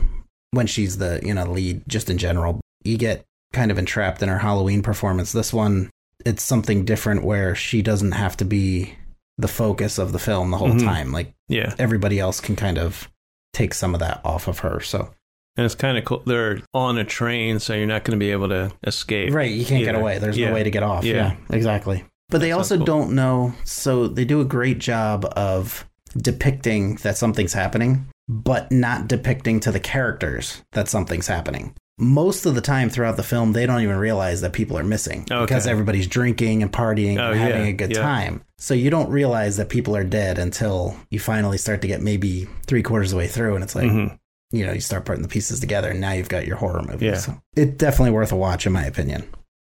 B: when she's the you know lead. Just in general, you get kind of entrapped in her Halloween performance. This one, it's something different where she doesn't have to be the focus of the film the whole
A: Mhm.
B: time. Like
A: yeah.
B: everybody else can kind of take some of that off of her. So
A: And it's kind of cool. They're on a train, so you're not going to be able to escape.
B: right, you can't get away. There's
A: Yeah.
B: no way to get off.
A: Yeah.
B: Yeah, exactly. But they also
A: cool.
B: don't know. So they do a great job of depicting that something's happening, but not depicting to the characters that something's happening. Most of the time throughout the film, they don't even realize that people are missing
A: Okay.
B: because everybody's drinking and partying
A: Oh,
B: and having
A: yeah,
B: a good
A: yeah.
B: time. So you don't realize that people are dead until you finally start to get maybe three quarters of the way through, and it's like,
A: Mhm.
B: you know, you start putting the pieces together, and now you've got your horror movie.
A: Yeah.
B: So it's definitely worth a watch, in my opinion.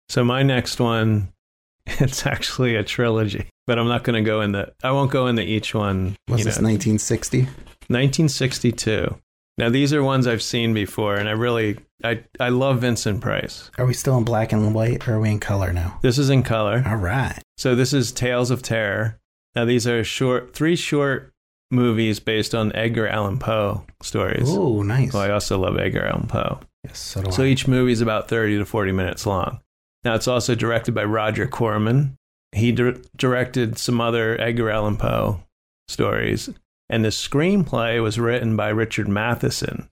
A: So my next one, it's actually a trilogy, but I'm not going to go into. I won't go into each one.
B: Was this
A: know.
B: 1960?
A: 1962. Now these are ones I've seen before, and I really, I, I love Vincent Price.
B: Are we still in black and white, or are we in color now?
A: This is in color.
B: All right.
A: So this is Tales of Terror. Now these are short, three short movies based on Edgar Allan Poe stories.
B: Oh, nice.
A: Well, I also love Edgar Allan Poe.
B: yes, so do
A: So
B: I.
A: each movie is about 30 to 40 minutes long. Now, it's also directed by Roger Corman. He dir- directed some other Edgar Allan Poe stories. And the screenplay was written by Richard Matheson.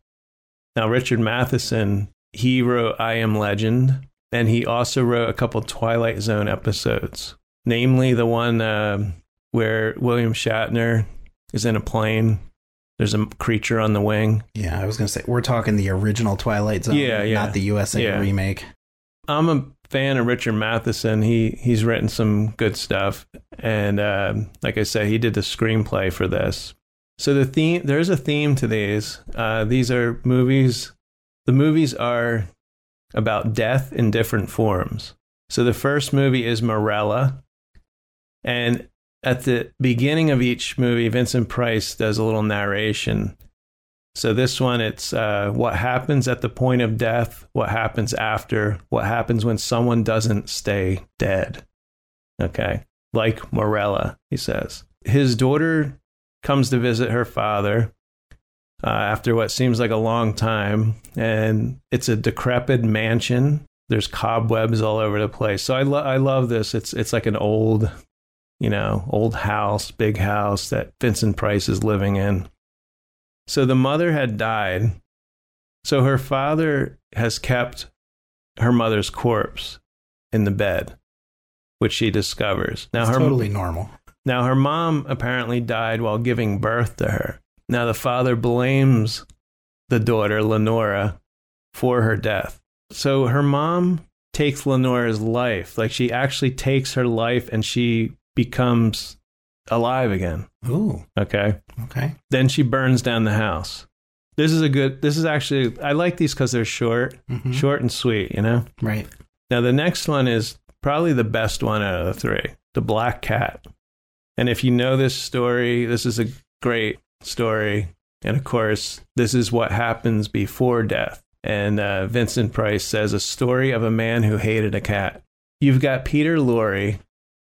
A: Now, Richard Matheson, he wrote I Am Legend, and he also wrote a couple Twilight Zone episodes, namely the one um where William Shatner is in a plane There's a creature on the wing.
B: Yeah, I was gonna say we're talking the original Twilight Zone,
A: Yeah, yeah.
B: not the USA
A: Yeah.
B: remake.
A: I'm a fan of Richard Matheson. He he's written some good stuff, and um like I said, he did the screenplay for this. So the theme there's a theme to these. Uh, these are movies. The movies are about death in different forms. So the first movie is Morella, and at the beginning of each movie, Vincent Price does a little narration so this one, it's uh, what happens at the point of death, what happens after, what happens when someone doesn't stay dead. Okay, like Morella, he says. His daughter comes to visit her father uh, after what seems like a long time, and it's a decrepit mansion. There's cobwebs all over the place. So I, lo- I love this. It's it's like an old, you know, old house, big house that Vincent Price is living in. So the mother had died. So her father has kept her mother's corpse in the bed, which she discovers. Now
B: It's
A: her
B: totally normal.
A: Now her mom apparently died while giving birth to her. Now the father blames the daughter Lenora for her death. So her mom takes Lenora's life. Like she actually takes her life and she becomes alive again.
B: Ooh,
A: Okay.
B: okay.
A: Then she burns down the house. This is a good. This is actually. I like these because they're short,
B: Mhm.
A: short and sweet. You know.
B: Right.
A: Now the next one is probably the best one out of the three. The Black Cat. And if you know this story, this is a great story. And of course, this is what happens before death. And uh, Vincent Price says a story of a man who hated a cat. You've got Peter Lorre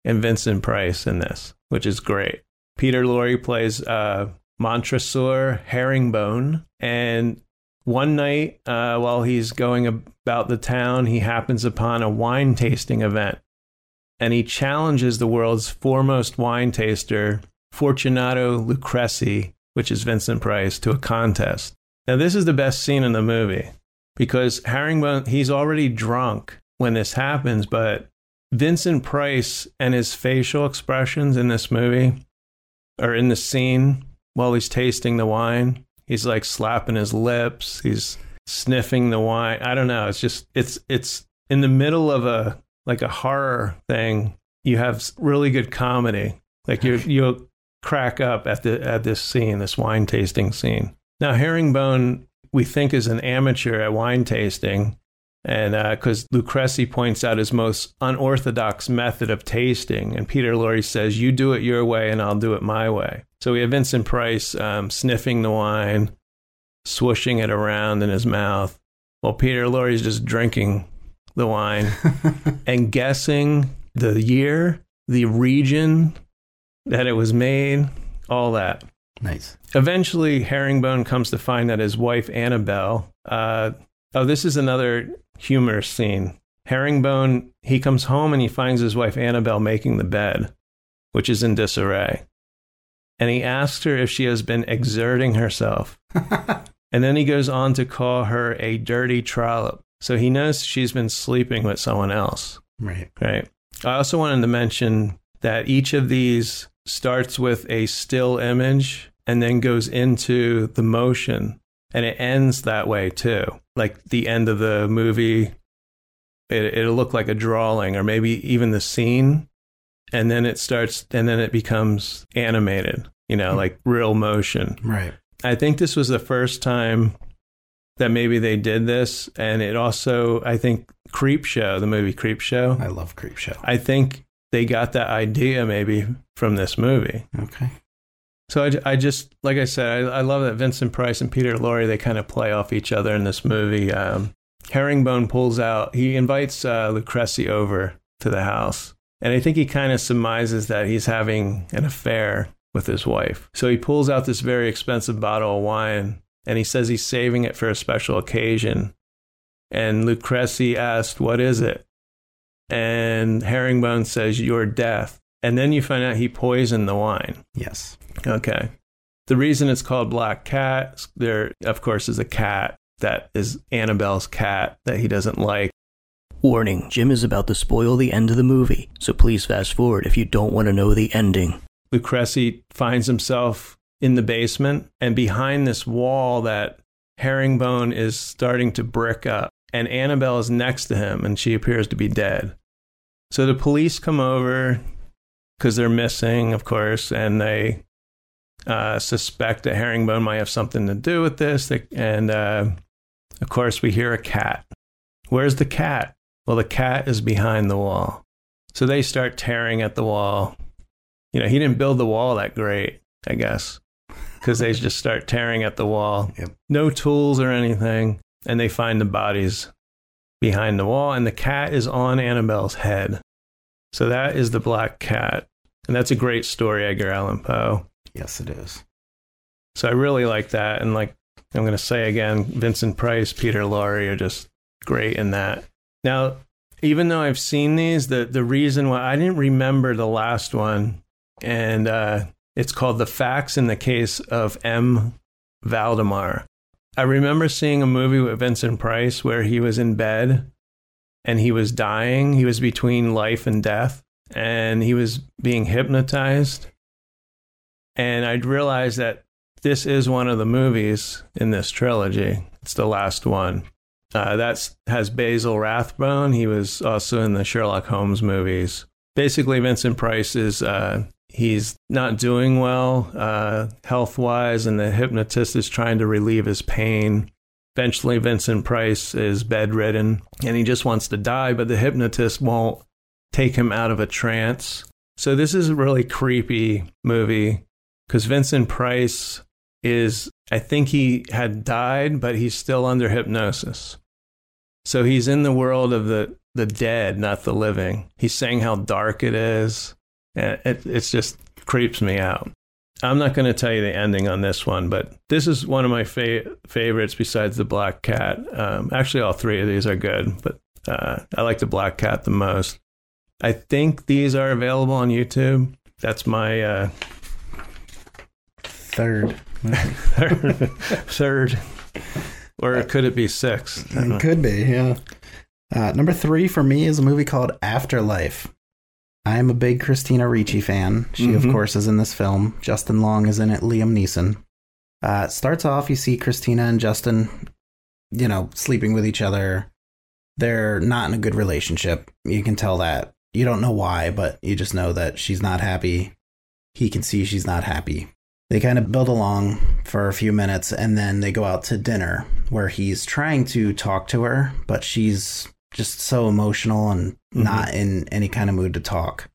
A: and Vincent Price in this, which is great. Peter Lorre plays uh, Montresor Herringbone. And one night, uh, while he's going about the town, he happens upon a wine tasting event. And he challenges the world's foremost wine taster, Fortunato Luchresi, which is Vincent Price, to a contest. Now, this is the best scene in the movie because Herringbone, he's already drunk when this happens, but Vincent Price and his facial expressions in this movie or in the scene while he's tasting the wine, he's like slapping his lips, he's sniffing the wine. I don't know. It's just it's it's in the middle of a like a horror thing. You have really good comedy. Like you you'll crack up at the at this scene, this wine tasting scene. Now Herringbone we think is an amateur at wine tasting. And because Luchresi points out his most unorthodox method of tasting, and Peter Lorre says, "You do it your way, and I'll do it my way." So we have Vincent Price um, sniffing the wine, swooshing it around in his mouth, while Peter Lorre's just drinking the wine and guessing the year, the region that it was made, all that.
B: Nice.
A: Eventually, Herringbone comes to find that his wife Annabelle. Uh, oh, this is another humorous scene. Herringbone he comes home and he finds his wife Annabelle making the bed, which is in disarray, and he asks her if she has been exerting herself. and then he goes on to call her a dirty trollop. So he knows she's been sleeping with someone else.
B: Right.
A: Right. I also wanted to mention that each of these starts with a still image and then goes into the motion and it ends that way too. Like the end of the movie, it, it'll look like a drawing or maybe even the scene. And then it starts, and then it becomes animated, you know, hmm. like real motion.
B: Right.
A: I think this was the first time that maybe they did this. And it also, I think, Creep Show, the movie Creep Show,
B: I love Creep Show.
A: I think they got that idea maybe from this movie.
B: Okay.
A: So I, I just, like I said, I, I love that Vincent Price and Peter Lorre, they kind of play off each other in this movie. Um, Herringbone pulls out, he invites uh, Luchresi over to the house. And I think he kind of surmises that he's having an affair with his wife. So he pulls out this very expensive bottle of wine and he says he's saving it for a special occasion. And Luchresi asked, What is it? And Herringbone says, Your death. And then you find out he poisoned the wine.
B: Yes.
A: Okay. The reason it's called Black Cat, there, of course, is a cat that is Annabelle's cat that he doesn't like.
E: Warning Jim is about to spoil the end of the movie, so please fast forward if you don't want to know the ending.
A: Luchresi finds himself in the basement and behind this wall that Herringbone is starting to brick up. And Annabelle is next to him and she appears to be dead. So the police come over because they're missing, of course, and they uh, suspect that Herringbone might have something to do with this. And uh, of course, we hear a cat. Where's the cat? Well, the cat is behind the wall. So they start tearing at the wall. You know, he didn't build the wall that great, I guess, because they just start tearing at the wall.
B: Yep.
A: No tools or anything. And they find the bodies behind the wall, and the cat is on Annabelle's head. So that is the black cat. And that's a great story, Edgar Allan Poe.
B: Yes, it is.
A: So I really like that. And like I'm going to say again, Vincent Price, Peter Lorre are just great in that. Now, even though I've seen these, the, the reason why I didn't remember the last one, and uh, it's called The Facts in the Case of M. Valdemar. I remember seeing a movie with Vincent Price where he was in bed and he was dying. He was between life and death and he was being hypnotized. And I'd realized that this is one of the movies in this trilogy. It's the last one. Uh, that has Basil Rathbone. He was also in the Sherlock Holmes movies. Basically, Vincent Price is uh, he's not doing well uh, health wise, and the hypnotist is trying to relieve his pain. Eventually, Vincent Price is bedridden and he just wants to die, but the hypnotist won't take him out of a trance. So, this is a really creepy movie because Vincent Price is, I think he had died, but he's still under hypnosis. So he's in the world of the, the dead, not the living. He's saying how dark it is. It, it's just creeps me out. I'm not going to tell you the ending on this one, but this is one of my fa- favorites besides the Black Cat. Um, actually, all three of these are good, but uh, I like the Black Cat the most. I think these are available on YouTube. That's my uh,
B: Third.
A: third, third, or could it be sixth? I don't know.
B: It could be, yeah. Uh, number three for me is a movie called Afterlife. I am a big Christina Ricci fan. She, of
A: Mhm.
B: course, is in this film. Justin Long is in it. Liam Neeson. Uh, it starts off, you see Christina and Justin, you know, sleeping with each other. They're not in a good relationship. You can tell that. You don't know why, but you just know that she's not happy. He can see she's not happy. They kind of build along for a few minutes and then they go out to dinner where he's trying to talk to her, but she's just so emotional and
A: Mhm.
B: not in any kind of mood to talk.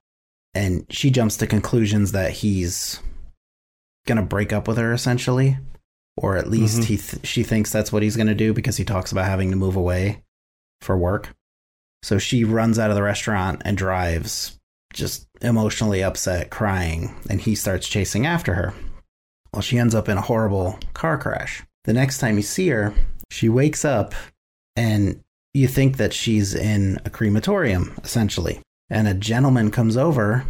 B: And she jumps to conclusions that he's going to break up with her essentially, or at least
A: Mhm.
B: he th- she thinks that's what he's going to do because he talks about having to move away for work. So she runs out of the restaurant and drives just emotionally upset, crying, and he starts chasing after her. Well, she ends up in a horrible car crash. The next time you see her, she wakes up and you think that she's in a crematorium, essentially. And a gentleman comes over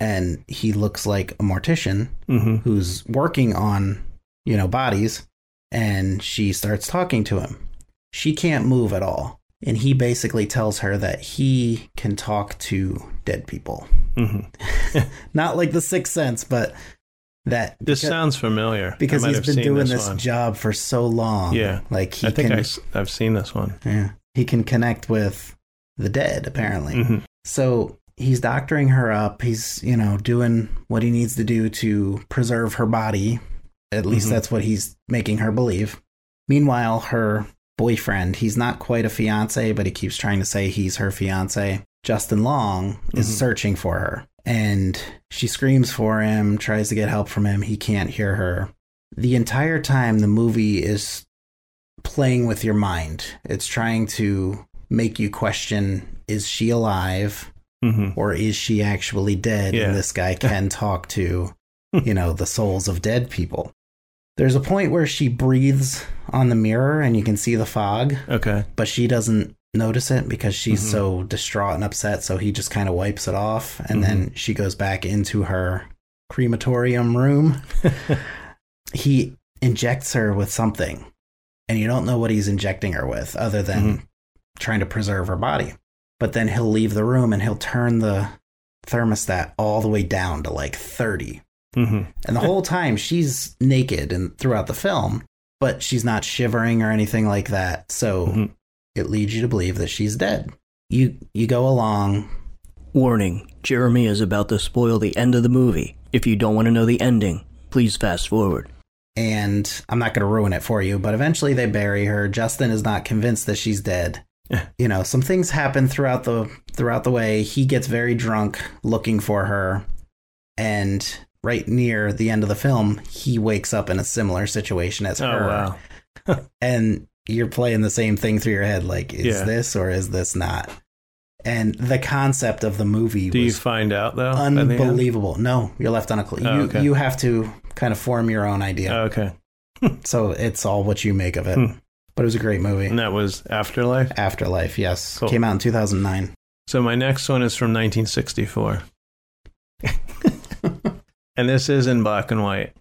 B: and he looks like a mortician
A: Mhm.
B: who's working on, you know, bodies. And she starts talking to him. She can't move at all. And he basically tells her that he can talk to dead people.
A: Mhm.
B: Not like the sixth sense, but that
A: This
B: because-
A: sounds familiar.
B: Because he's been doing this,
A: one.
B: job for so long.
A: Yeah.
B: like he
A: I think
B: can.
A: I, have seen this one.
B: yeah, he can connect with the dead. Apparently,
A: Mhm.
B: so he's doctoring her up. He's you know doing what he needs to do to preserve her body. At least
A: Mhm.
B: that's what he's making her believe. Meanwhile, her boyfriend, he's not quite a fiance, but he keeps trying to say he's her fiance. Justin Long is
A: Mhm.
B: searching for her. And she screams for him, tries to get help from him. He can't hear her. The entire time, the movie is playing with your mind. It's trying to make you question is she alive
A: Mhm.
B: or is she actually dead?
A: Yeah.
B: And this guy can talk to, you know, the souls of dead people. There's a point where she breathes on the mirror and you can see the fog,
A: Okay.
B: but she doesn't notice it because she's
A: Mhm.
B: so distraught and upset. So he just kind of wipes it off. And then
A: Mm-hmm.
B: she goes back into her crematorium room. he injects her with something, and you don't know what he's injecting her with other than
A: Mhm.
B: trying to preserve her body. But then he'll leave the room and he'll turn the thermostat all the way down to like 30
A: hmm
B: And the whole time she's naked and throughout the film, but she's not shivering or anything like that. So
A: Mhm.
B: It leads you to believe that she's dead. You you go along.
E: Warning Jeremy is about to spoil the end of the movie. If you don't want to know the ending, please fast forward.
B: and I'm not going to ruin it for you, but eventually they bury her. Justin is not convinced that she's dead.
A: Eh.
B: You know, some things happen throughout the throughout the way. He gets very drunk looking for her, and right near the end of the film, he wakes up in a similar situation as
A: Oh,
B: her.
A: wow.
B: And you're playing the same thing through your head, like, is
A: Yeah.
B: this or is this not? And the concept of the movie
A: Do you find out, though? at the end?
B: unbelievable. No, you're left on a clue.
A: Oh,
B: you,
A: okay.
B: you have to kind of form your own idea.
A: Oh, okay.
B: So it's all what you make of it.
A: Hmm.
B: But it was a great movie.
A: And that was Afterlife?
B: Afterlife, yes.
A: Cool.
B: Came out in 2009.
A: So my next one is from 1964. and this is in black and white.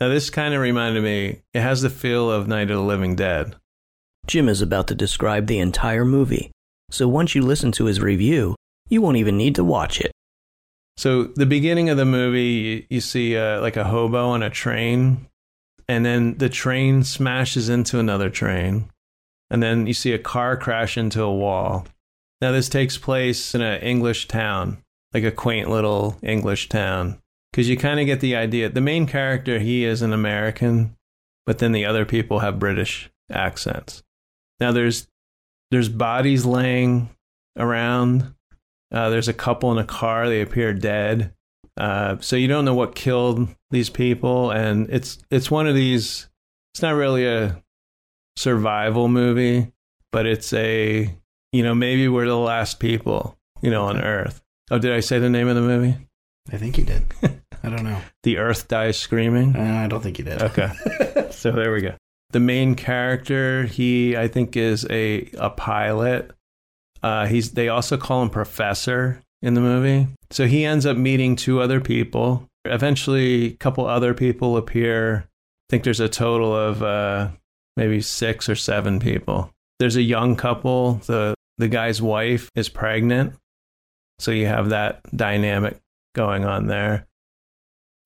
A: Now, this kind of reminded me, it has the feel of Night of the Living Dead.
E: Jim is about to describe the entire movie, so once you listen to his review, you won't even need to watch it.
A: So, the beginning of the movie, you, see uh, like a hobo on a train, and then the train smashes into another train, and then you see a car crash into a wall. Now, this takes place in an English town, like a quaint little English town, because you kind of get the idea. The main character, he is an American, but then the other people have British accents. Now, there's there's bodies laying around. Uh, there's a couple in a car. They appear dead. Uh, so you don't know what killed these people, and it's it's one of these. It's not really a survival movie, but it's a you know maybe we're the last people you know on Earth. Oh, did I say the name of the movie?
B: I think you did. I don't know.
A: The Earth dies screaming.
B: Uh, I don't think you did.
A: Okay. so there we go. The main character, he I think is a a pilot. Uh, he's they also call him Professor in the movie. So he ends up meeting two other people. Eventually, a couple other people appear. I think there's a total of uh, maybe six or seven people. There's a young couple. the The guy's wife is pregnant, so you have that dynamic going on there.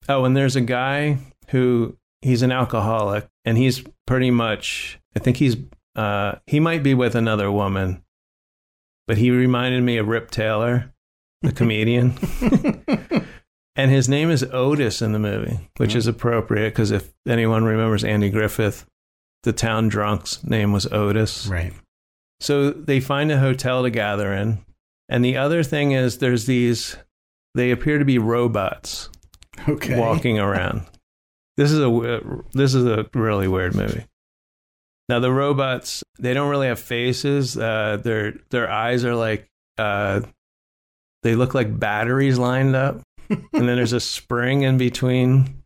A: Oh, and there's a guy who he's an alcoholic and he's pretty much I think he's uh he might be with another woman. But he reminded me of Rip Taylor, the comedian. and his name is Otis in the movie, which is appropriate because if anyone remembers Andy Griffith, the town drunk's name was Otis.
B: Right.
A: So they find a hotel to gather in. And the other thing is there's these they appear to be robots
B: Okay.
A: walking around. This is a this is a really weird movie. Now the robots they don't really have faces. Uh, their their eyes are like uh, they look like batteries lined up, and then there's a spring in between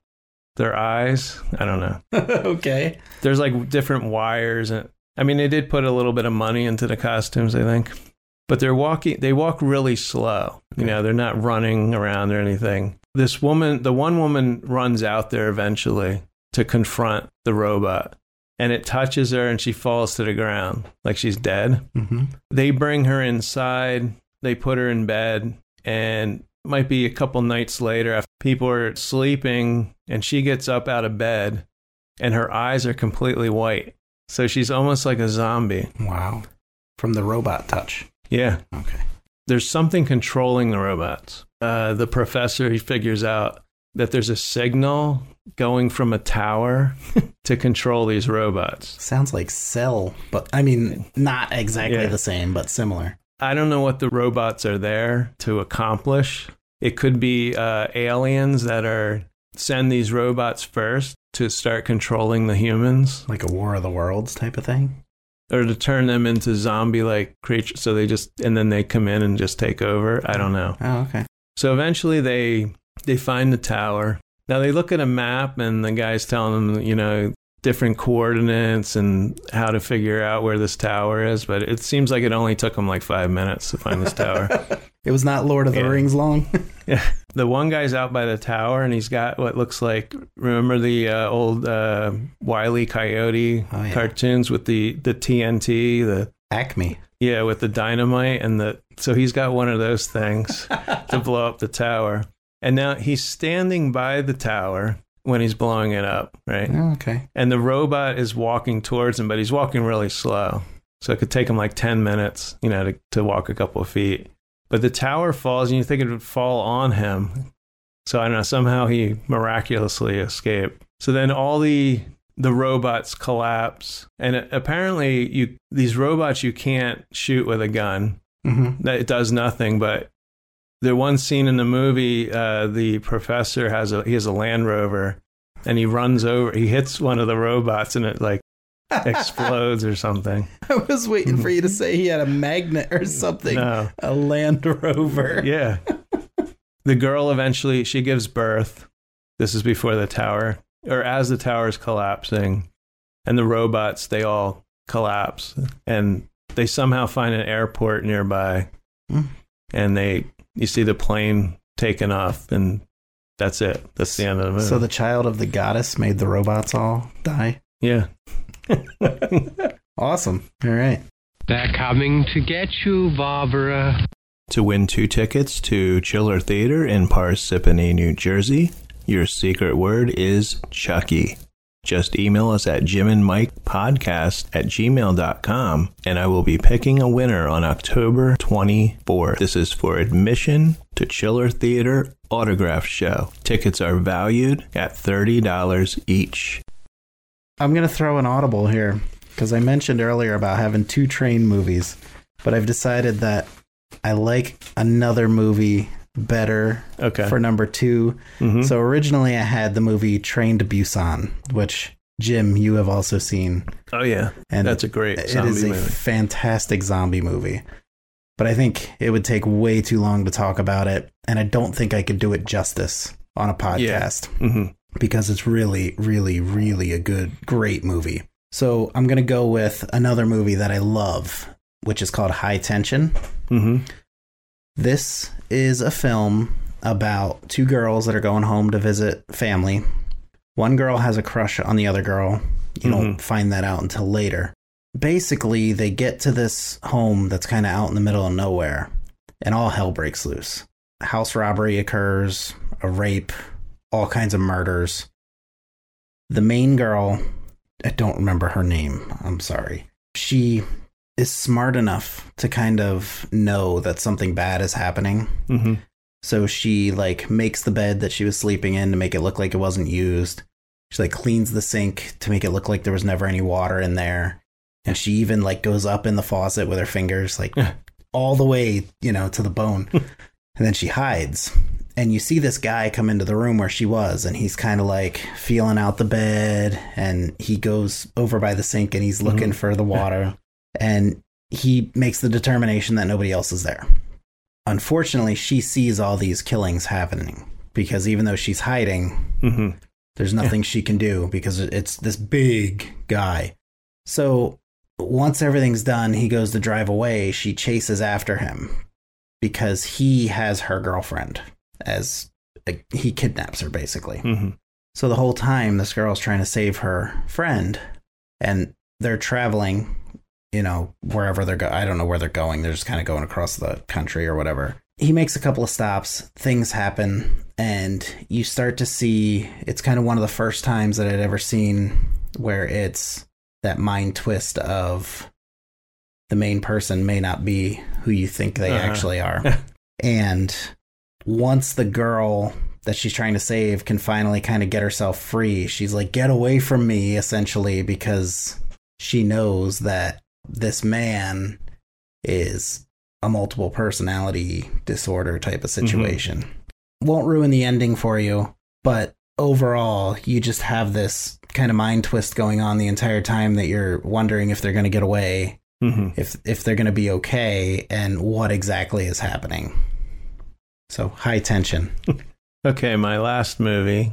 A: their eyes. I don't know.
B: okay.
A: There's like different wires, and I mean they did put a little bit of money into the costumes, I think. But they're walking. They walk really slow. You know, they're not running around or anything. This woman, the one woman, runs out there eventually to confront the robot, and it touches her, and she falls to the ground like she's dead.
B: Mm-hmm.
A: They bring her inside. They put her in bed, and might be a couple nights later, after people are sleeping, and she gets up out of bed, and her eyes are completely white. So she's almost like a zombie.
B: Wow. From the robot touch.
A: Yeah.
B: Okay.
A: There's something controlling the robots. Uh, the professor, he figures out that there's a signal going from a tower to control these robots.
B: Sounds like Cell, but I mean, not exactly
A: Yeah.
B: the same, but similar.
A: I don't know what the robots are there to accomplish. It could be uh, aliens that are send these robots first to start controlling the humans
B: Like a War of the Worlds type of thing.
A: Or to turn them into zombie like creatures so they just and then they come in and just take over. I don't know.
B: Oh, okay.
A: So eventually they they find the tower. Now they look at a map and the guy's telling them, you know, different coordinates and how to figure out where this tower is, but it seems like it only took them like 5 minutes to find this tower.
B: It was not Lord of the
A: Yeah.
B: Rings long.
A: yeah. The one guy's out by the tower and he's got what looks like remember the uh, old uh Wile E. Coyote
B: Oh, yeah.
A: cartoons with the the TNT, the
B: Acme.
A: yeah, with the dynamite and the so he's got one of those things to blow up the tower. And now he's standing by the tower when he's blowing it up, right?
B: Oh, okay.
A: And the robot is walking towards him, but he's walking really slow. So it could take him like 10 minutes, you know, to, to walk a couple of feet. But the tower falls and you think it would fall on him. So I don't know, somehow he miraculously escaped. So then all the the robots collapse and it, apparently you these robots you can't shoot with a gun.
B: Mm-hmm.
A: That it does nothing, but the one scene in the movie, uh, the professor has a he has a Land Rover, and he runs over, he hits one of the robots, and it like explodes or something.
B: I was waiting for you to say he had a magnet or something.
A: No,
B: A Land Rover.
A: yeah. The girl eventually she gives birth. This is before the tower, or as the tower is collapsing, and the robots they all collapse, and they somehow find an airport nearby,
B: Hmm.
A: and they you see the plane taking off, and that's it. That's the end of the movie.
B: So the child of the goddess made the robots all die.
A: yeah.
B: Awesome. All right.
D: They're coming to get you, Barbara.
A: To win two tickets to Chiller Theater in Parsippany, New Jersey, your secret word is Chucky. Just email us at jimandmikepodcast and Mike podcast at gmail.com and I will be picking a winner on October 24th. This is for admission to Chiller Theater Autograph Show. Tickets are valued at $30 each.
B: I'm going to throw an audible here because I mentioned earlier about having two train movies, but I've decided that I like another movie better
A: Okay.
B: for number 2
A: Mhm.
B: So originally I had the movie Train to Busan, which Jim, you have also seen.
A: oh, yeah.
B: And
A: That's a great
B: It is a
A: movie.
B: fantastic zombie movie. But I think it would take way too long to talk about it, and I don't think I could do it justice on a podcast
A: hmm
B: because it's really, really, really a good, great movie. So I'm to go with another movie that I love, which is called High Tension.
A: hmm
B: This is a film about two girls that are going home to visit family. One girl has a crush on the other girl. You don't mm-hmm. find that out until later. Basically, they get to this home that's kind of out in the middle of nowhere, and all hell breaks loose. House robbery occurs, a rape, all kinds of murders. The main girl, I don't remember her name. I'm sorry. She is smart enough to kind of know that something bad is happening.
A: hmm
B: So she like makes the bed that she was sleeping in to make it look like it wasn't used. She like cleans the sink to make it look like there was never any water in there. And she even like goes up in the faucet with her fingers like all the way, you know, to the bone. and then she hides. And you see this guy come into the room where she was and he's kind of like feeling out the bed and he goes over by the sink and he's looking for the water and he makes the determination that nobody else is there unfortunately, she sees all these killings happening because even though she's hiding,
A: hmm
B: there's nothing she can do because it's this big guy. So once everything's done, he goes to drive away. She chases after him because he has her girlfriend as he kidnaps her basically.
A: hmm
B: So the whole time, this girl's trying to save her friend, and they're traveling, you know, wherever they're going. I don't know where they're going. They're just kind of going across the country or whatever. He makes a couple of stops, things happen, and you start to see it's kind of one of the first times that I'd ever seen where it's that mind twist of the main person may not be who you think they
A: Uh-huh.
B: actually are. and once the girl that she's trying to save can finally kind of get herself free, she's like, get away from me, essentially, because she knows that this man is a multiple personality disorder type of situation. Won't ruin the ending for you, but overall, you just have this kind of mind twist going on the entire time that you're wondering if they're going to get away,
A: hmm
B: if if they're going to be okay, and what exactly is happening. So high tension.
A: Okay, my last movie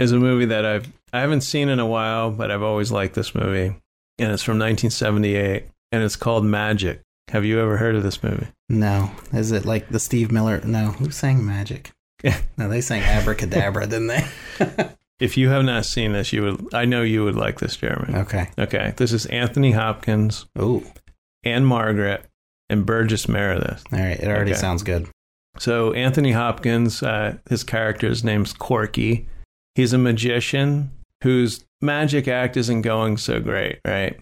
A: is a movie that I've I haven't seen in a while, but I've always liked this movie, and it's from 1978, and it's called Magic. Have you ever heard of this movie?
B: No, is it like the Steve Miller? No, who sang Magic? No, they sang Abracadabra, didn't they?
A: If you have not seen this, you would. I know you would like this, Jeremy.
B: okay.
A: Okay, this is Anthony Hopkins,
B: Oh,
A: Ann-Margret, and Burgess Meredith.
B: all right. It already
A: Okay.
B: sounds good.
A: So Anthony Hopkins, uh, his character's name's Corky. He's a magician whose magic act isn't going so great, right?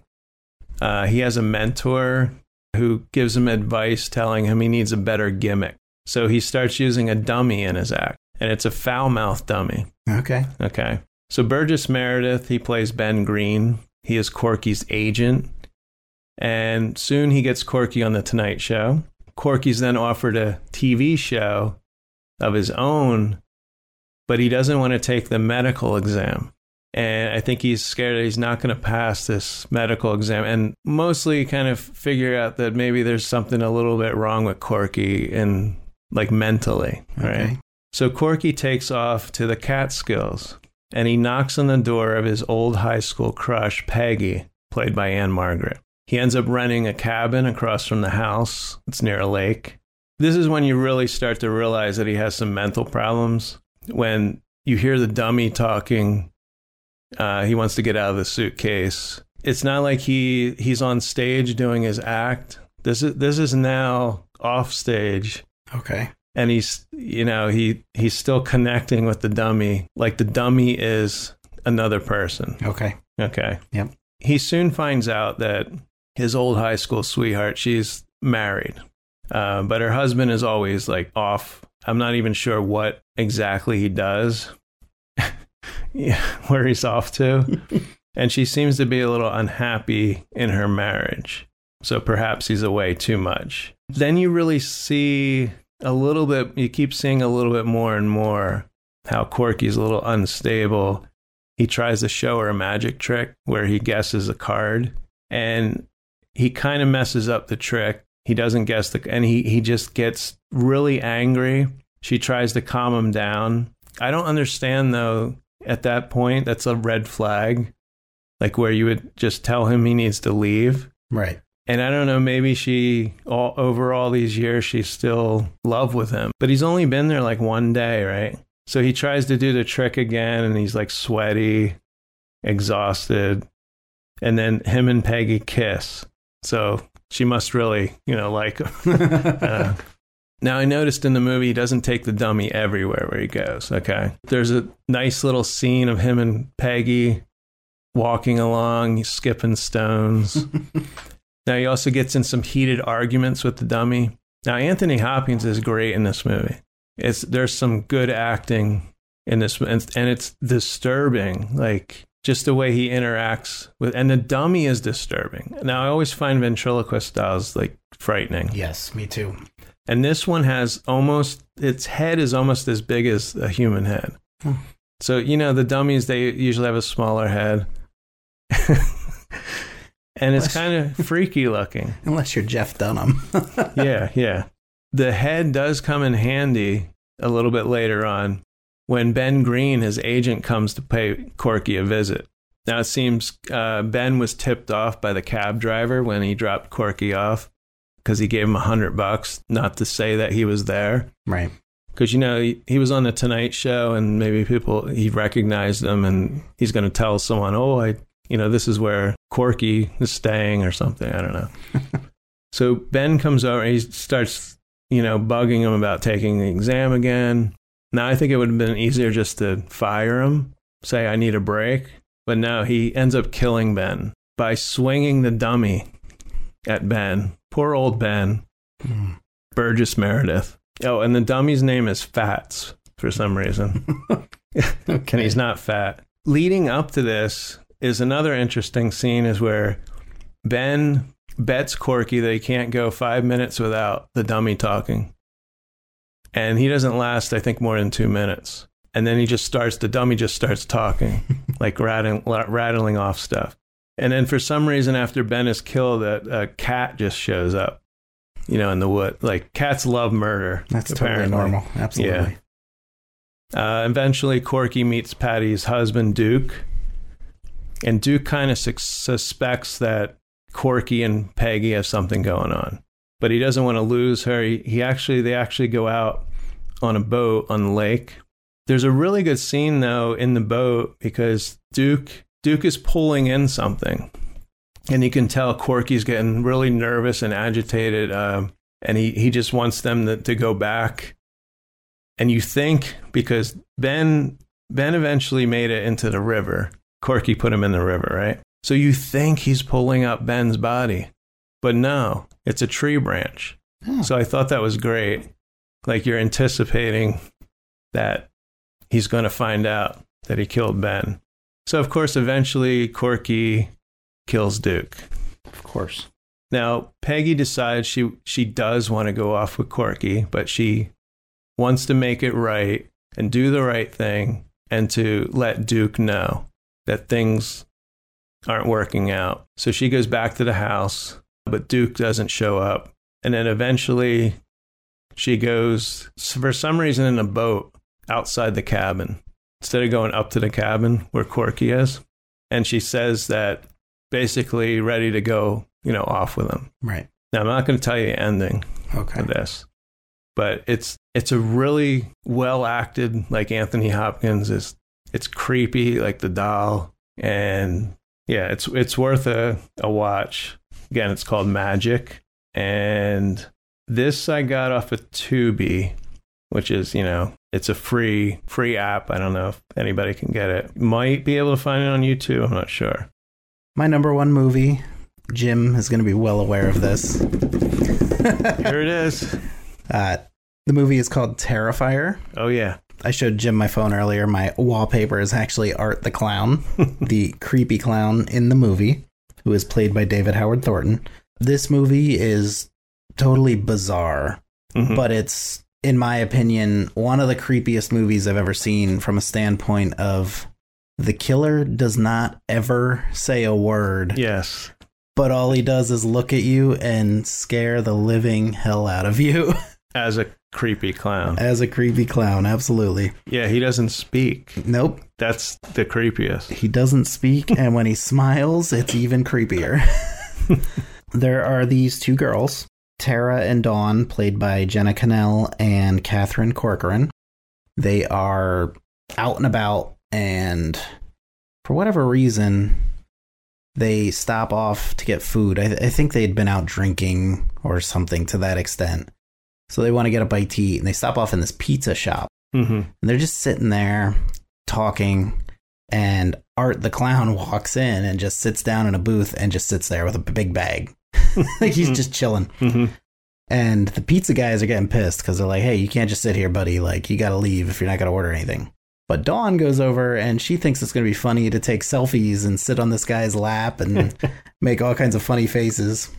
A: Uh, he has a mentor who gives him advice, telling him he needs a better gimmick. So he starts using a dummy in his act, and it's a foul mouth dummy.
B: Okay.
A: Okay. So Burgess Meredith, he plays Ben Green. He is Corky's agent. And soon he gets Corky on The Tonight Show. Corky's then offered a TV show of his own, but he doesn't want to take the medical exam. And I think he's scared that he's not going to pass this medical exam and mostly kind of figure out that maybe there's something a little bit wrong with Corky and like mentally, right? So Corky takes off to the Catskills and he knocks on the door of his old high school crush, Peggy, played by Ann-Margret. He ends up renting a cabin across from the house. It's near a lake. This is when you really start to realize that he has some mental problems. When you hear the dummy talking, uh, he wants to get out of the suitcase. It's not like he he's on stage doing his act. This is this is now off stage
B: Okay.
A: and he's you know he he's still connecting with the dummy like the dummy is another person
B: Okay.
A: okay
B: Yep.
A: he soon finds out that his old high school sweetheart she's married uh, but her husband is always like off i'm not even sure what exactly he does yeah, where he's off to and she seems to be a little unhappy in her marriage so perhaps he's away too much then you really see a little bit you keep seeing a little bit more and more how Corky's a little unstable. He tries to show her a magic trick where he guesses a card and he kind of messes up the trick. He doesn't guess the and he he just gets really angry. She tries to calm him down. I don't understand though at that point that's a red flag like where you would just tell him he needs to leave.
B: Right.
A: And I don't know, maybe she, all, over all these years, she's still love with him. But he's only been there like one day, right? So he tries to do the trick again and he's like sweaty, exhausted. And then him and Peggy kiss. So she must really, you know, like him. Uh, now, I noticed in the movie, he doesn't take the dummy everywhere where he goes. Okay. There's a nice little scene of him and Peggy walking along, skipping stones. now, he also gets in some heated arguments with the dummy. Now, Anthony Hopkins is great in this movie. It's There's some good acting in this, and, and it's disturbing. Like, just the way he interacts with, and the dummy is disturbing. Now, I always find ventriloquist styles like frightening.
B: Yes, me too.
A: And this one has almost its head is almost as big as a human head.
B: Hmm.
A: So you know the dummies they usually have a smaller head, and it's kind of freaky looking.
B: Unless you're Jeff Dunham.
A: yeah, yeah. The head does come in handy a little bit later on when Ben Green, his agent, comes to pay Corky a visit. Now it seems uh, Ben was tipped off by the cab driver when he dropped Corky off because he gave him a hundred bucks not to say that he was there.
B: right.
A: Because you know he, he was on the Tonight Show, and maybe people he recognized him, and he's going to tell someone, "Oh, I, you know, this is where Corky is staying, or something." I don't know. so Ben comes over, and he starts, you know, bugging him about taking the exam again. Now I think it would have been easier just to fire him, say, "I need a break," but no, he ends up killing Ben by swinging the dummy at Ben. Poor old Ben.
B: Hmm.
A: Burgess Meredith. Oh, and the dummy's name is Fats for some reason. and he's not fat. Leading up to this is another interesting scene is where Ben bets Corky that he can't go five minutes without the dummy talking. And he doesn't last, I think, more than two minutes. And then he just starts, the dummy just starts talking, like rattling, rattling off stuff. And then for some reason, after Ben is killed, a, a cat just shows up, you know, in the wood. Like cats love murder.
B: That's
A: apparently.
B: totally normal. Absolutely.
A: Uh, eventually, Corky meets Patty's husband, Duke. And Duke kind of su- suspects that Corky and Peggy have something going on. But he doesn't want to lose her. He, he actually, they actually go out on a boat on the lake. There's a really good scene, though, in the boat because Duke, Duke is pulling in something. And you can tell Corky's getting really nervous and agitated. Um, and he, he just wants them to, to go back and you think because Ben Ben eventually made it into the river. Corky put him in the river, right? So you think he's pulling up Ben's body, but no, it's a tree branch.
B: Oh.
A: So I thought that was great. Like you're anticipating that he's going to find out that he killed Ben. So of course, eventually Corky kills Duke.
B: Of course.
A: Now Peggy decides she she does want to go off with Corky, but she wants to make it right and do the right thing and to let Duke know that things aren't working out. So she goes back to the house, but Duke doesn't show up. And then eventually she goes for some reason in a boat outside the cabin instead of going up to the cabin where Corky is. And she says that basically ready to go, you know, off with him.
B: Right.
A: Now I'm not going to tell you the ending
B: Okay.
A: of this, but it's it's a really well acted like Anthony Hopkins is. It's creepy like the doll, and yeah, it's it's worth a, a watch. Again, it's called Magic, and this I got off of Tubi, which is you know it's a free free app. I don't know if anybody can get it. Might be able to find it on YouTube. I'm not sure.
B: My number one movie. Jim is going to be well aware of this.
A: Here it is.
B: Uh, the movie is called Terrifier.
A: Oh yeah.
B: I showed Jim my phone earlier. My wallpaper is actually Art the Clown, the creepy clown in the movie, who is played by David Howard Thornton. This movie is totally bizarre,
A: Mhm.
B: but it's, in my opinion, one of the creepiest movies I've ever seen from a standpoint of the killer does not ever say a word,
A: yes.
B: but all he does is look at you and scare the living hell out of you
A: As a creepy clown.
B: as a creepy clown. Absolutely.
A: Yeah, he doesn't speak.
B: Nope.
A: That's the creepiest.
B: He doesn't speak, and when he smiles, it's even creepier. there are these two girls, Tara and Dawn, played by Jenna Kanell and Catherine Corcoran. They are out and about, and for whatever reason, they stop off to get food. I, I think they'd been out drinking or something to that extent. So they want to get a bite to eat, and they stop off in this pizza shop.
A: Mm-hmm.
B: And they're just sitting there talking, and Art the clown walks in and just sits down in a booth and just sits there with a big bag. like he's just chilling.
A: Mm-hmm.
B: And the pizza guys are getting pissed because they're like, hey, you can't just sit here, buddy. Like, you got to leave if you're not going to order anything. But Dawn goes over and she thinks it's going to be funny to take selfies and sit on this guy's lap and make all kinds of funny faces.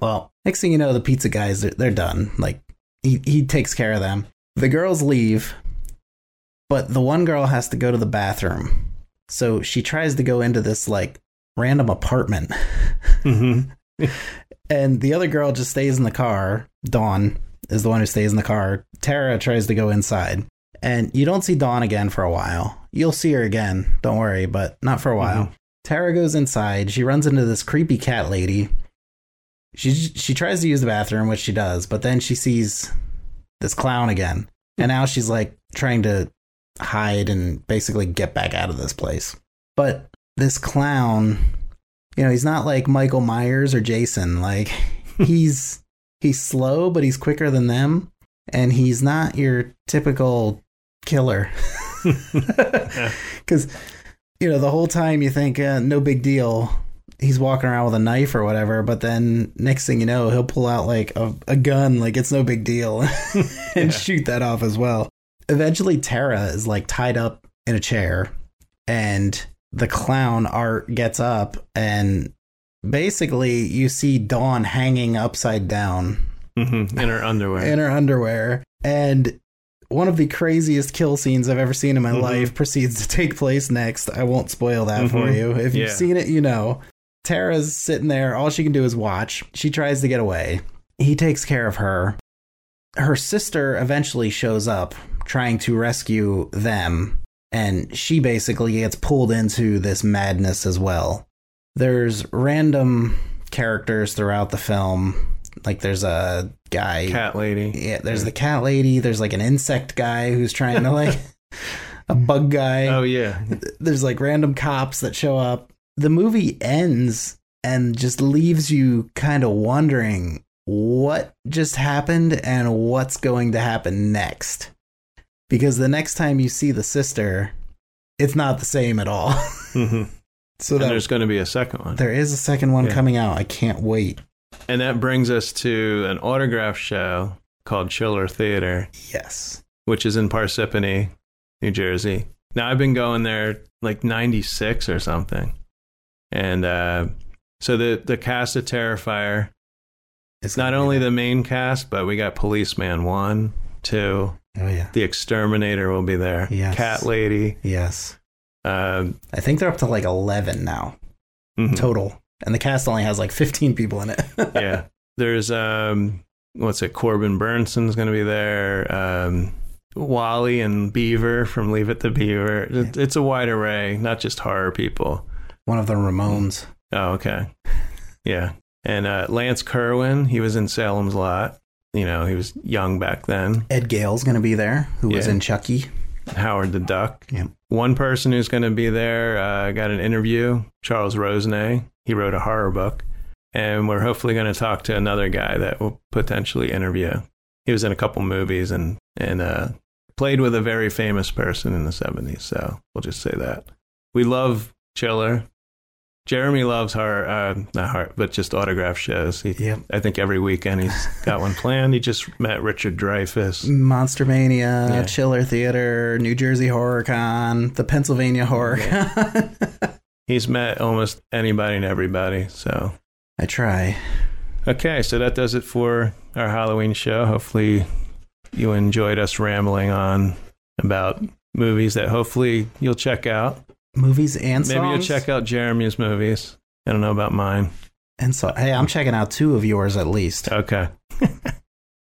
B: Well, next thing you know, the pizza guys, they're, they're done. Like, he, he takes care of them. The girls leave, but the one girl has to go to the bathroom. So she tries to go into this, like, random apartment.
A: Mm-hmm.
B: and the other girl just stays in the car. Dawn is the one who stays in the car. Tara tries to go inside. And you don't see Dawn again for a while. You'll see her again, don't worry, but not for a mm-hmm. while. Tara goes inside. She runs into this creepy cat lady. She she tries to use the bathroom, which she does, but then she sees this clown again. And now she's like trying to hide and basically get back out of this place. But this clown, you know, he's not like Michael Myers or Jason. Like he's he's slow, but he's quicker than them, and he's not your typical killer. Because you know the whole time you think uh, no big deal. He's walking around with a knife or whatever, but then next thing you know, he'll pull out like a, a gun, like it's no big deal, and shoot that off as well. Eventually, Tara is like tied up in a chair, and the clown art gets up and basically you see Dawn hanging upside down
A: Mm-hmm. In her underwear.
B: in her underwear and one of the craziest kill scenes I've ever seen in my
A: Mhm.
B: life proceeds to take place next. I won't spoil that for
A: Mhm.
B: you. If you've
A: Yeah.
B: seen it, you know. Tara's sitting there, all she can do is watch. She tries to get away. He takes care of her. Her sister eventually shows up trying to rescue them and she basically gets pulled into this madness as well. There's random characters throughout the film. Like there's a guy.
A: Cat lady.
B: Yeah, there's the cat lady. There's like an insect guy who's trying to like a bug guy.
A: Oh yeah.
B: There's like random cops that show up. The movie ends and just leaves you kind of wondering what just happened and what's going to happen next. Because the next time you see the sister, it's not the same at all.
A: hmm
B: so
A: And
B: that,
A: there's going to be a second one.
B: there is a second one
A: Yeah.
B: coming out. I can't wait.
A: And that brings us to an autograph show called Chiller Theater,
B: Yes.
A: which is in Parsippany, New Jersey. Now, I've been going there like 96 or something. And uh, so the, the cast of Terrifier,
B: It's
A: not only the main cast, but we got Policeman 1, 2,
B: Oh yeah.
A: The Exterminator will be there,
B: Yes.
A: Cat Lady.
B: Yes.
A: Um,
B: I think they're up to like 11 now
A: mhm.
B: total. And the cast only has like 15 people in it.
A: yeah. There's um what's it, Corbin Bernsen's gonna be there. Um Wally and Beaver from Leave It to Beaver. It- It's a wide array, not just horror people.
B: One of the Ramones.
A: Oh, okay. Yeah. And uh, Lance Kerwin, he was in Salem's Lot. You know, he was young back then.
B: Ed Gale's going to be there, who was in Chucky.
A: Howard the Duck. One person who's going to be there uh, got an interview, Charles Rosenay. He wrote a horror book. And we're hopefully going to talk to another guy that will potentially interview. He was in a couple movies and, and uh, played with a very famous person in the 70s. So we'll just say that. We love Chiller. Jeremy loves horror, uh, not horror, but just autograph shows. He,
B: Yep.
A: I think every weekend he's got one planned. He just met Richard Dreyfuss.
B: Monster Mania,
A: Yeah.
B: Chiller Theater, New Jersey Horror Con, the Pennsylvania Horror Con.
A: He's met almost anybody and everybody. So
B: I try.
A: Okay, so that does it for our Halloween show. Hopefully, you enjoyed us rambling on about movies that hopefully you'll check out.
B: Movies and songs.
A: Maybe you'll check out Jeremy's movies. I don't know about mine.
B: And so, hey, I'm checking out two of yours at least.
A: Okay.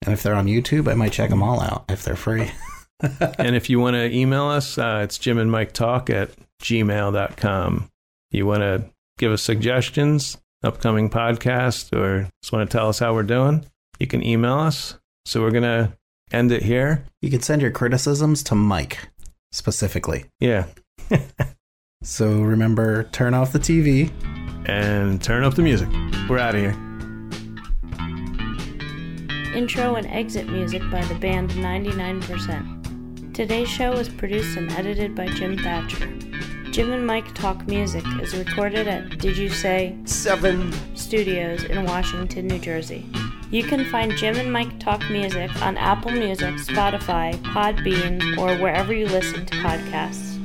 B: And if they're on YouTube, I might check them all out if they're free.
A: and if you want to email us, uh, it's Jim and Mike Talk at gmail.com. You want to give us suggestions, upcoming podcast, or just want to tell us how we're doing, you can email us. So we're going to end it here.
B: You can send your criticisms to Mike specifically.
A: Yeah.
B: So remember, turn off the TV.
A: and turn up the music. We're out of here.
F: Intro and exit music by the band 99%. Today's show was produced and edited by Jim Thatcher. Jim and Mike Talk Music is recorded at Did You Say
G: Seven.
F: Studios in Washington, New Jersey. You can find Jim and Mike Talk Music on Apple Music, Spotify, Podbean, or wherever you listen to podcasts.